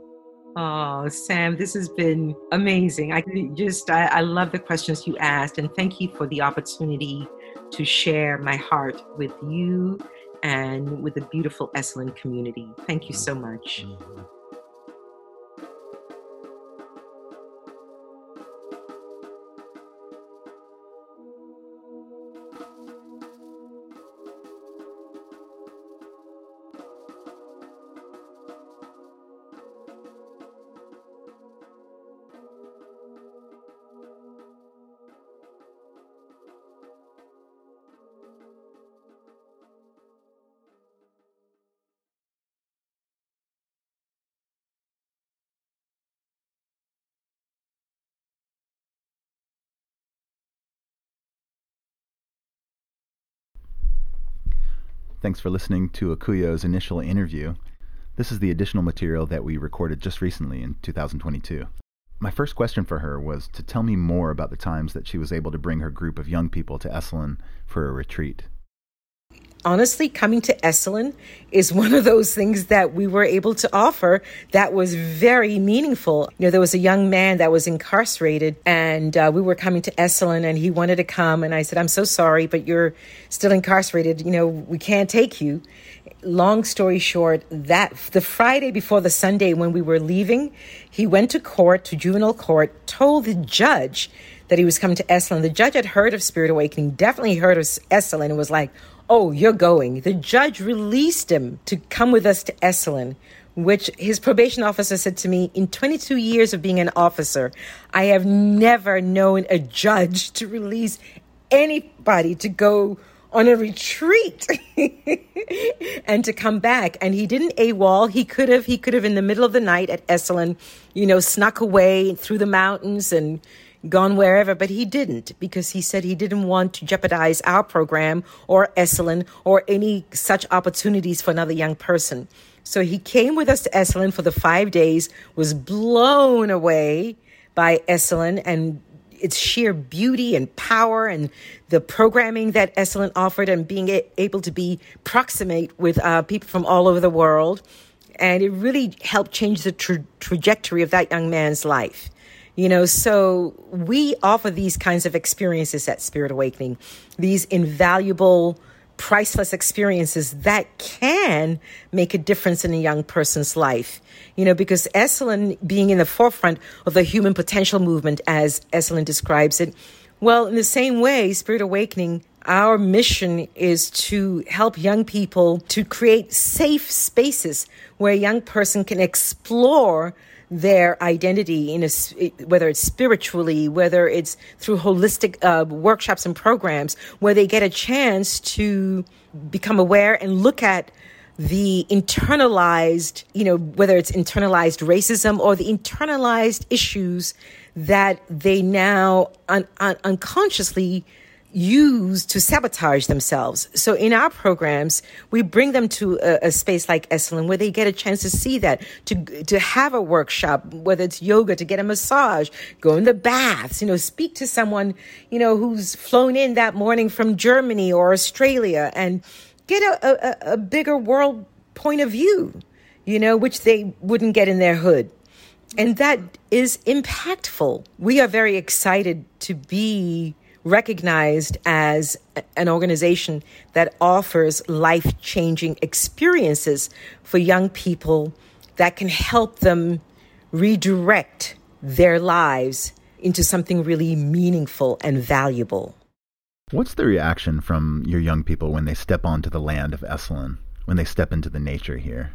Oh, Sam, this has been amazing. I just, I, I love the questions you asked, and thank you for the opportunity to share my heart with you and with the beautiful Esalen community. Thank you mm. so much. Mm-hmm. Thanks for listening to Akuyo's initial interview. This is the additional material that we recorded just recently in 2022. My first question for her was to tell me more about the times that she was able to bring her group of young people to Esalen for a retreat honestly, coming to Esalen is one of those things that we were able to offer that was very meaningful. You know, there was a young man that was incarcerated, and uh, we were coming to Esalen, and he wanted to come, and I said, "I'm so sorry, but you're still incarcerated. You know, we can't take you." Long story short, that the Friday before the Sunday when we were leaving, he went to court, to juvenile court, told the judge that he was coming to Esalen. The judge had heard of Spirit Awakening, definitely heard of Esalen, and was like, Oh, you're going. The judge released him to come with us to Esalen, which his probation officer said to me in 22 years of being an officer, I have never known a judge to release anybody to go on a retreat and to come back. And he didn't AWOL. He could have, he could have in the middle of the night at Esalen, you know, snuck away through the mountains and gone wherever, but he didn't because he said he didn't want to jeopardize our program or Esalen or any such opportunities for another young person. So he came with us to Esalen for the five days, was blown away by Esalen and its sheer beauty and power and the programming that Esalen offered and being able to be proximate with uh, people from all over the world. And it really helped change the tra- trajectory of that young man's life. You know, so we offer these kinds of experiences at Spirit Awakening, these invaluable, priceless experiences that can make a difference in a young person's life. You know, because Esalen being in the forefront of the human potential movement, as Esalen describes it, well, in the same way, Spirit Awakening, our mission is to help young people to create safe spaces where a young person can explore their identity in a, whether it's spiritually, whether it's through holistic uh, workshops and programs, where they get a chance to become aware and look at the internalized, you know, whether it's internalized racism or the internalized issues that they now un- un- unconsciously use to sabotage themselves. So in our programs, we bring them to a, a, space like Esalen where they get a chance to see that, to to have a workshop, whether it's yoga, to get a massage, go in the baths, you know, speak to someone, you know, who's flown in that morning from Germany or Australia and get a, a, a bigger world point of view, you know, which they wouldn't get in their hood. And that is impactful. We are very excited to be recognized as an organization that offers life changing experiences for young people that can help them redirect their lives into something really meaningful and valuable. What's the reaction from your young people when they step onto the land of Esalen, when they step into the nature here?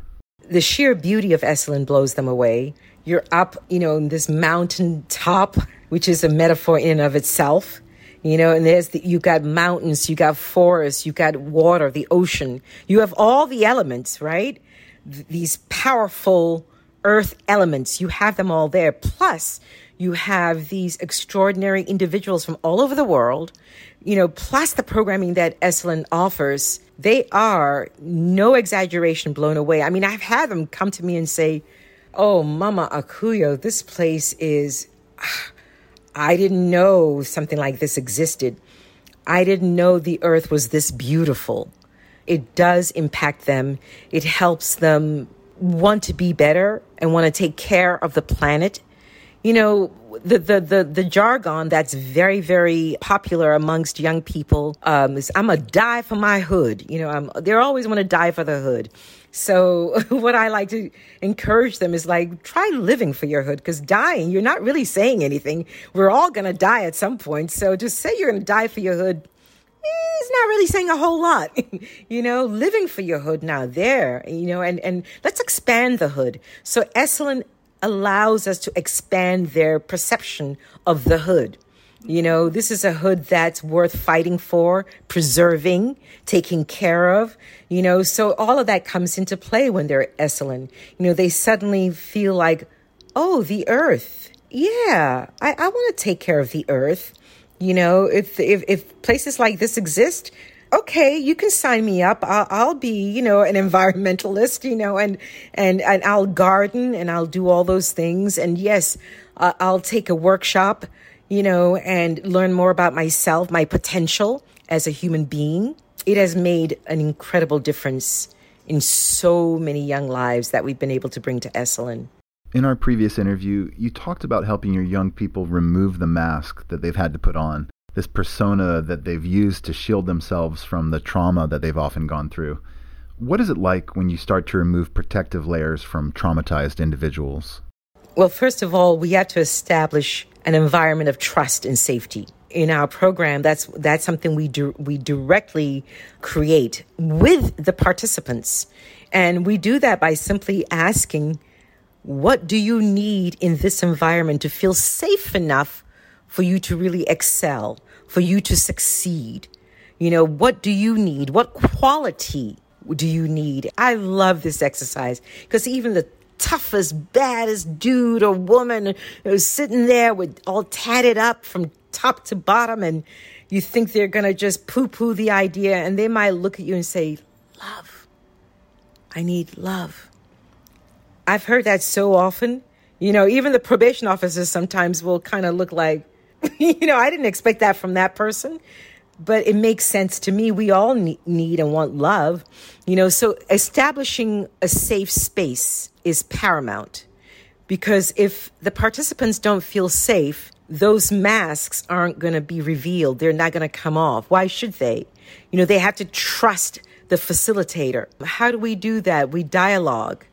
The sheer beauty of Esalen blows them away. You're up, you know, in this mountain top, which is a metaphor in and of itself you know, and there's the, you got mountains, you got forests, you got water, the ocean. You have all the elements, right? Th- these powerful earth elements. You have them all there. Plus, you have these extraordinary individuals from all over the world, you know, plus the programming that Esalen offers. They are, no exaggeration, blown away. I mean, I've had them come to me and say, Oh, Mama Akuyo, this place is. Ah, I didn't know something like this existed. I didn't know the earth was this beautiful. It does impact them. It helps them want to be better and want to take care of the planet. You know, the, the, the, the jargon that's very, very popular amongst young people um, is I'm a die for my hood. You know, I'm, they always want to die for the hood. So what I like to encourage them is like, try living for your hood because dying, you're not really saying anything. We're all to die at some point. So just say you're to die for your hood eh, it's not really saying a whole lot, you know, living for your hood now there, you know, and, and let's expand the hood. So Esalen allows us to expand their perception of the hood. You know, this is a hood that's worth fighting for, preserving, taking care of, you know, so all of that comes into play when they're Esalen. You know, they suddenly feel like, oh, the earth. Yeah, I, I want to take care of the earth. You know, if, if, if places like this exist, okay, you can sign me up. I'll, I'll, be, you know, an environmentalist, you know, and, and, and I'll garden and I'll do all those things. And yes, uh, I'll take a workshop you know, and learn more about myself, my potential as a human being. It has made an incredible difference in so many young lives that we've been able to bring to Esalen. In our previous interview, you talked about helping your young people remove the mask that they've had to put on, this persona that they've used to shield themselves from the trauma that they've often gone through. What is it like when you start to remove protective layers from traumatized individuals? Well, first of all, we have to establish an environment of trust and safety. In our program, that's that's something we do we directly create with the participants, and we do that by simply asking, "What do you need in this environment to feel safe enough for you to really excel, for you to succeed? You know, what do you need? What quality do you need?" I love this exercise because even the toughest, baddest dude or woman who's sitting there with all tatted up from top to bottom, and you think they're gonna just poo poo the idea, and they might look at you and say, Love. I need love. I've heard that so often. You know, even the probation officers sometimes will kind of look like, you know, I didn't expect that from that person, but it makes sense to me. We all need and want love, you know, so establishing a safe space is paramount because if the participants don't feel safe, those masks aren't going to be revealed. They're not going to come off. Why should they? You know, they have to trust the facilitator. How do we do that? We dialogue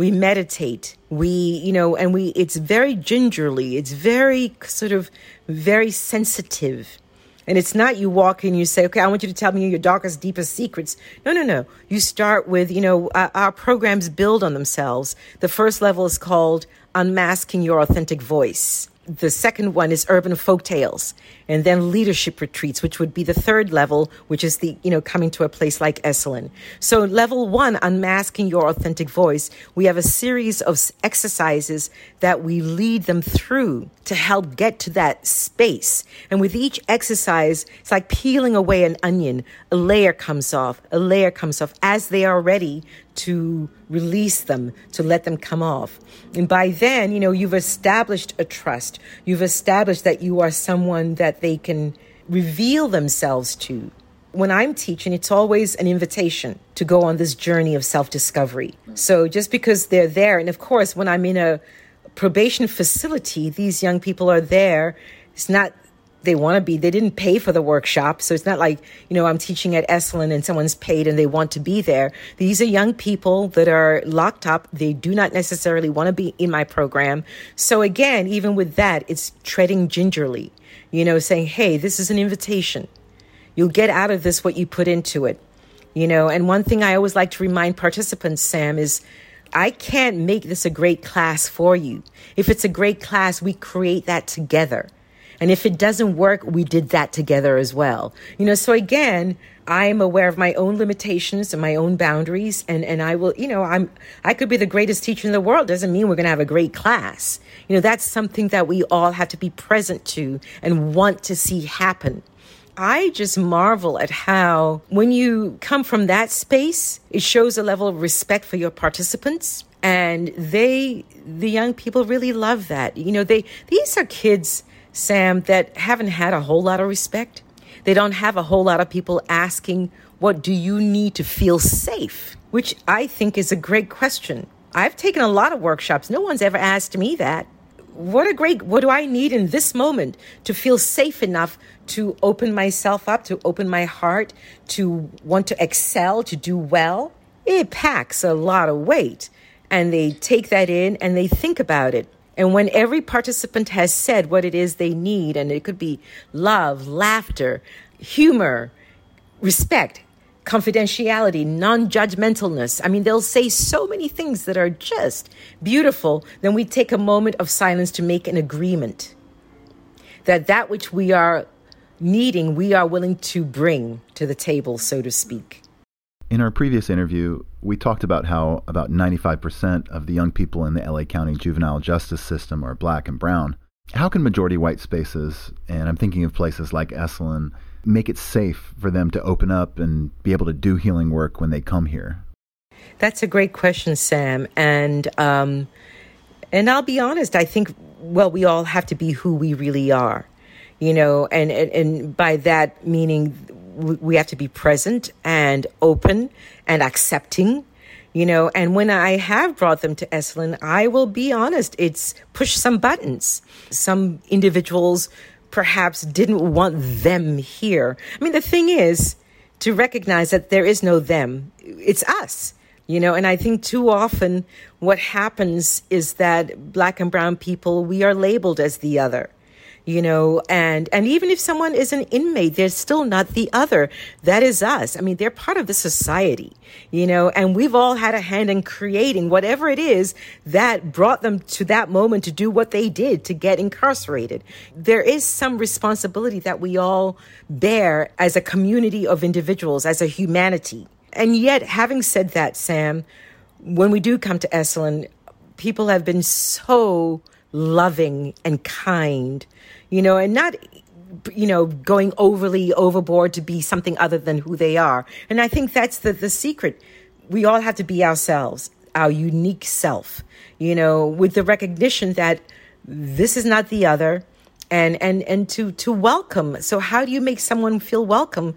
we meditate we you know and we it's very gingerly it's very sort of very sensitive and it's not you walk in you say okay i want you to tell me your darkest deepest secrets. No no no. You start with you know our, our programs build on themselves. The first level is called unmasking your authentic voice the second one is urban folk tales and then leadership retreats which would be the third level which is the you know coming to a place like esalen. So level one unmasking your authentic voice. We have a series of exercises that we lead them through to help get to that space. And with each exercise it's like peeling away an onion. A layer comes off a layer comes off. As they are ready to release them, to let them come off. And by then, you know, you've established a trust. You've established that you are someone that they can reveal themselves to. When I'm teaching, it's always an invitation to go on this journey of self discovery. So just because they're there, and of course, when I'm in a probation facility, these young people are there. It's not they want to be. They didn't pay for the workshop. So it's not like, you know, I'm teaching at Esalen and someone's paid and they want to be there. These are young people that are locked up. They do not necessarily want to be in my program. So again, even with that, it's treading gingerly, you know, saying, hey, this is an invitation. You'll get out of this what you put into it, you know. And one thing I always like to remind participants, Sam, is I can't make this a great class for you. If it's a great class, we create that together and if it doesn't work, we did that together as well. You know, so again, I'm aware of my own limitations and my own boundaries and and I will, you know, I'm I could be the greatest teacher in the world doesn't mean we're going to have a great class. You know, that's something that we all have to be present to and want to see happen. I just marvel at how, when you come from that space, it shows a level of respect for your participants. And they, the young people really love that. You know, they, these are kids Sam, that haven't had a whole lot of respect. They don't have a whole lot of people asking, What do you need to feel safe? Which I think is a great question. I've taken a lot of workshops. No one's ever asked me that. What a great, what do I need in this moment to feel safe enough to open myself up, to open my heart, to want to excel, to do well? It packs a lot of weight. And they take that in and they think about it. And when every participant has said what it is they need, and it could be love, laughter, humor, respect, confidentiality, non judgmentalness. I mean, they'll say so many things that are just beautiful. Then we take a moment of silence to make an agreement that that which we are needing, we are willing to bring to the table, so to speak. In our previous interview, we talked about how about 95% of the young people in the LA County juvenile justice system are black and brown. How can majority white spaces, and I'm thinking of places like Esalen, make it safe for them to open up and be able to do healing work when they come here? That's a great question, Sam. And um, and I'll be honest, I think well, we all have to be who we really are, you know, and and, and by that meaning we have to be present and open and accepting you know and when i have brought them to esalen i will be honest it's push some buttons. Some individuals perhaps didn't want them here. I mean the thing is to recognize that there is no them it's us you know and i think too often what happens is that black and brown people we are labeled as the other you know and and even if someone is an inmate they're still not the other. That is us. I mean they're part of the society you know and we've all had a hand in creating whatever it is that brought them to that moment to do what they did to get incarcerated. There is some responsibility that we all bear as a community of individuals as a humanity. And yet having said that sam when we do come to esalen people have been so loving and kind, you know, and not you know going overly overboard to be something other than who they are and i think that's the the secret we all have to be ourselves our unique self you know with the recognition that this is not the other and and and to to welcome. So how do you make someone feel welcome?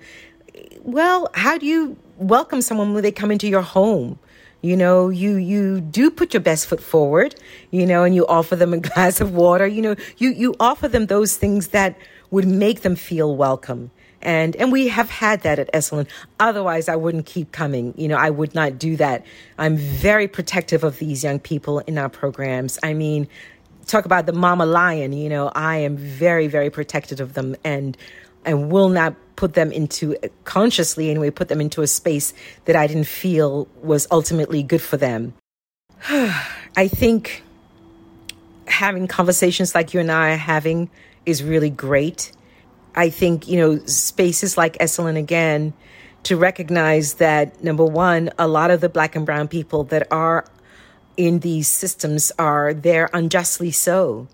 Well, how do you welcome someone when they come into your home? You know, you you do put your best foot forward, you know, and you offer them a glass of water. You know, you you offer them those things that would make them feel welcome. And and we have had that at Esalen. Otherwise, I wouldn't keep coming. You know, I would not do that. I'm very protective of these young people in our programs. I mean, talk about the mama lion, you know, I am very, very protective of them and and will not put them into consciously anyway, put them into a space that I didn't feel was ultimately good for them. I think having conversations like you and I are having is really great. I think, you know, spaces like Esalen again to recognize that number one, a lot of the black and brown people that are in these systems are there unjustly so.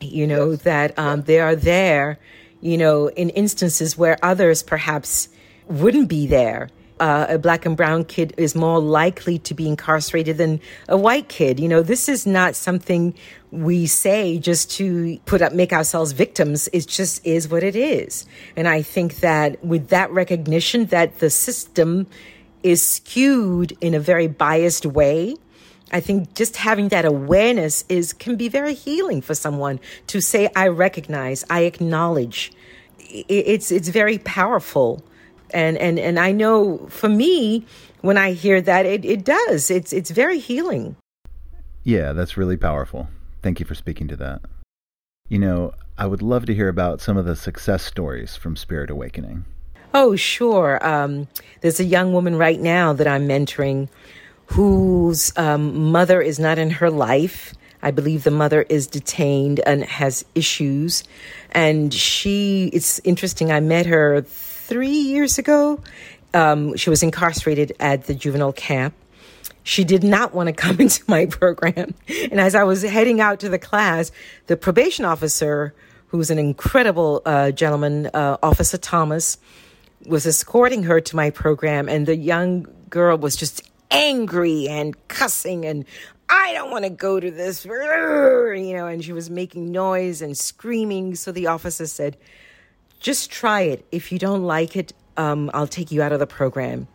You know, that um, they are there, you know, in instances where others perhaps wouldn't be there. Uh, a black and brown kid is more likely to be incarcerated than a white kid. You know, this is not something we say just to put up, make ourselves victims. It just is what it is. And I think that with that recognition that the system is skewed in a very biased way, I think just having that awareness is can be very healing for someone to say, I recognize, I acknowledge. It's it's very powerful. And and and I know for me, when I hear that, it, it does. It's it's very healing. Yeah, that's really powerful. Thank you for speaking to that. You know, I would love to hear about some of the success stories from Spirit Awakening. Oh, sure. Um, there's a young woman right now that I'm mentoring whose um, mother is not in her life. I believe the mother is detained and has issues. And she, it's interesting, I met her three years ago. Um, she was incarcerated at the juvenile camp. She did not want to come into my program. And as I was heading out to the class, the probation officer, who's an incredible uh, gentleman, uh, Officer Thomas, was escorting her to my program. And the young girl was just angry and cussing and I don't want to go to this, you know, and she was making noise and screaming. So the officer said, just try it. If you don't like it, um, I'll take you out of the program.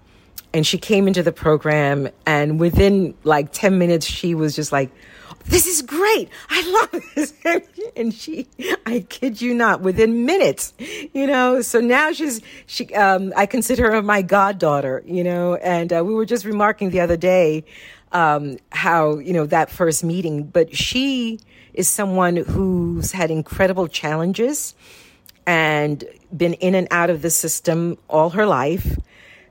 And she came into the program, and within like 10 minutes, she was just like, this is great. I love this. and she, I kid you not, within minutes, you know, so now she's, she, um, I consider her my goddaughter, you know, and uh, we were just remarking the other day, um, how, you know, that first meeting, but she is someone who's had incredible challenges and been in and out of the system all her life.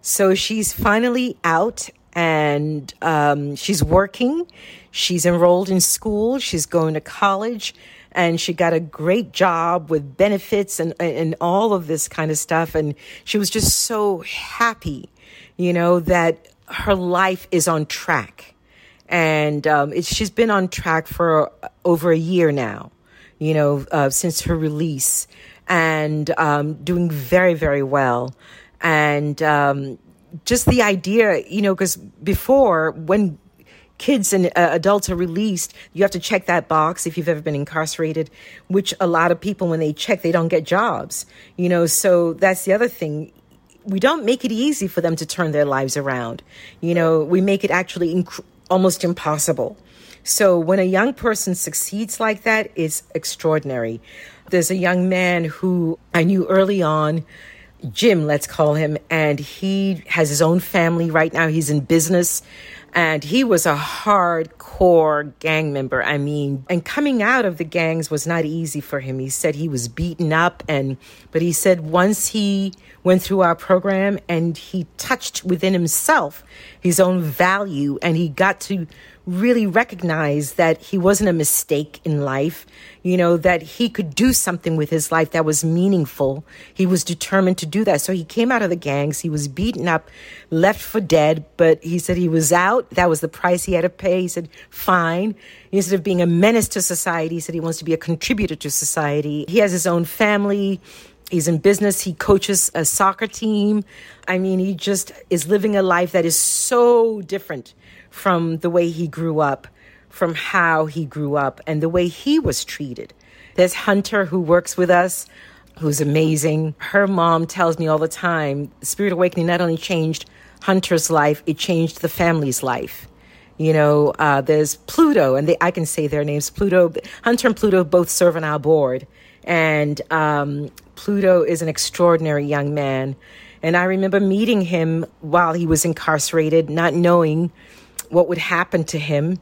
So she's finally out and um, she's working. She's enrolled in school. She's going to college, and she got a great job with benefits and and all of this kind of stuff. And she was just so happy, you know, that her life is on track, and um, she's been on track for over a year now, you know, uh, since her release, and um, doing very very well, and um, just the idea, you know, because before when kids and uh, adults are released, you have to check that box if you've ever been incarcerated, which a lot of people, when they check, they don't get jobs, you know, so that's the other thing. We don't make it easy for them to turn their lives around. You know, we make it actually inc- almost impossible. So when a young person succeeds like that, it's extraordinary. There's a young man who I knew early on Jim, let's call him, and he has his own family right now. He's in business and he was a hardcore gang member. I mean, and coming out of the gangs was not easy for him. He said he was beaten up and but he said once he went through our program and he touched within himself his own value and he got to really recognize that he wasn't a mistake in life, you know, that he could do something with his life that was meaningful. He was determined to do that. So he came out of the gangs. He was beaten up, left for dead, but he said he was out. That was the price he had to pay. He said, fine. Instead of being a menace to society, he said he wants to be a contributor to society. He has his own family. He's in business. He coaches a soccer team. I mean, he just is living a life that is so different from the way he grew up, from how he grew up, and the way he was treated. There's Hunter who works with us, who's amazing. Her mom tells me all the time Spirit Awakening not only changed Hunter's life, it changed the family's life. You know, uh, there's Pluto, and they, I can say their names. Pluto, Hunter and Pluto both serve on our board. And um, Pluto is an extraordinary young man. And I remember meeting him while he was incarcerated, not knowing what would happen to him.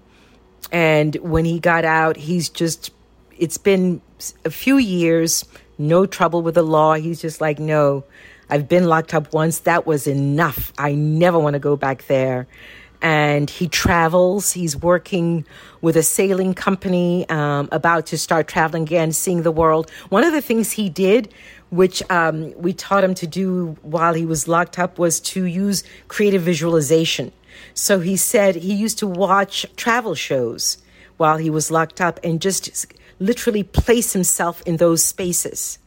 And when he got out, he's just, it's been a few years, no trouble with the law. He's just like, no, I've been locked up once. That was enough. I never want to go back there. And he travels. He's working with a sailing company, um, about to start traveling again, seeing the world. One of the things he did, which um, we taught him to do while he was locked up, was to use creative visualization. So he said he used to watch travel shows while he was locked up and just literally place himself in those spaces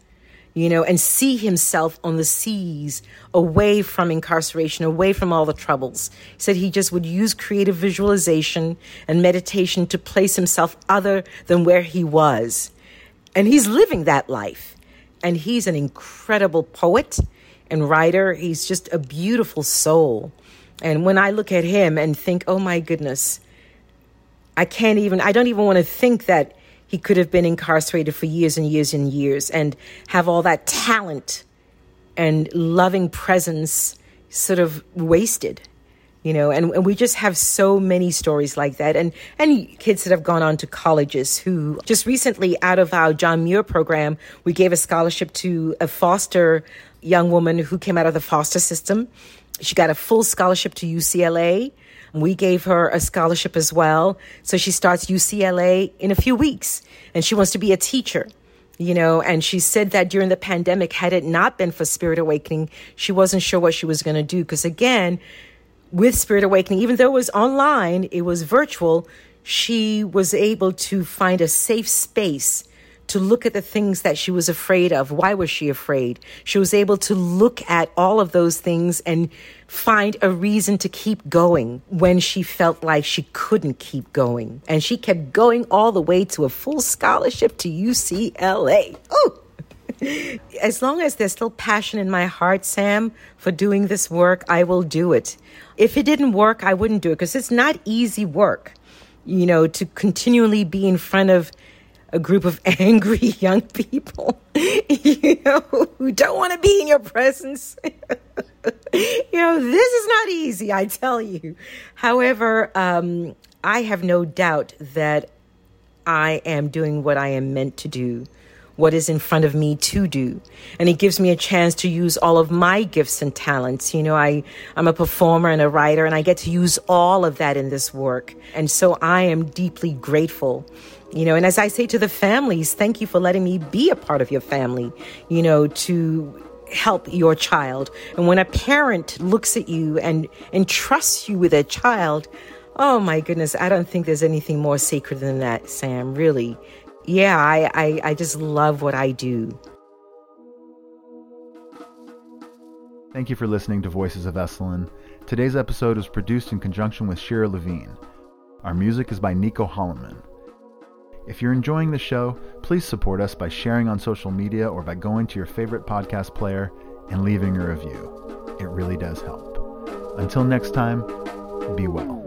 you know, and see himself on the seas away from incarceration, away from all the troubles. He said he just would use creative visualization and meditation to place himself other than where he was. And he's living that life. And he's an incredible poet and writer. He's just a beautiful soul. And when I look at him and think, oh my goodness, I can't even, I don't even want to think that he could have been incarcerated for years and years and years and have all that talent and loving presence sort of wasted you know? And, and we just have so many stories like that. And and kids that have gone on to colleges who just recently out of our john muir program we gave a scholarship to a foster young woman who came out of the foster system. She got a full scholarship to ucla we gave her a scholarship as well. So she starts UCLA in a few weeks and she wants to be a teacher. You know, and she said that during the pandemic, had it not been for Spirit Awakening, she wasn't sure what she was going to do. Because again, with Spirit Awakening, even though it was online, it was virtual, she was able to find a safe space to look at the things that she was afraid of. Why was she afraid? She was able to look at all of those things and find a reason to keep going when she felt like she couldn't keep going. And she kept going all the way to a full scholarship to UCLA. Oh! as long as there's still passion in my heart, Sam, for doing this work, I will do it. If it didn't work, I wouldn't do it because it's not easy work, you know, to continually be in front of a group of angry young people, you know, who don't want to be in your presence. you know, this is not easy, I tell you. However, um, I have no doubt that I am doing what I am meant to do, what is in front of me to do. And it gives me a chance to use all of my gifts and talents. You know, I, I'm a performer and a writer, and I get to use all of that in this work. And so I am deeply grateful you know, and as I say to the families, thank you for letting me be a part of your family, you know, to help your child. And when a parent looks at you and entrusts you with a child, oh my goodness, I don't think there's anything more sacred than that, Sam, really. Yeah, I, I, I just love what I do. Thank you for listening to Voices of Esalen. Today's episode was produced in conjunction with Shira Levine. Our music is by Nico Holloman. If you're enjoying the show, please support us by sharing on social media or by going to your favorite podcast player and leaving a review. It really does help. Until next time, be well.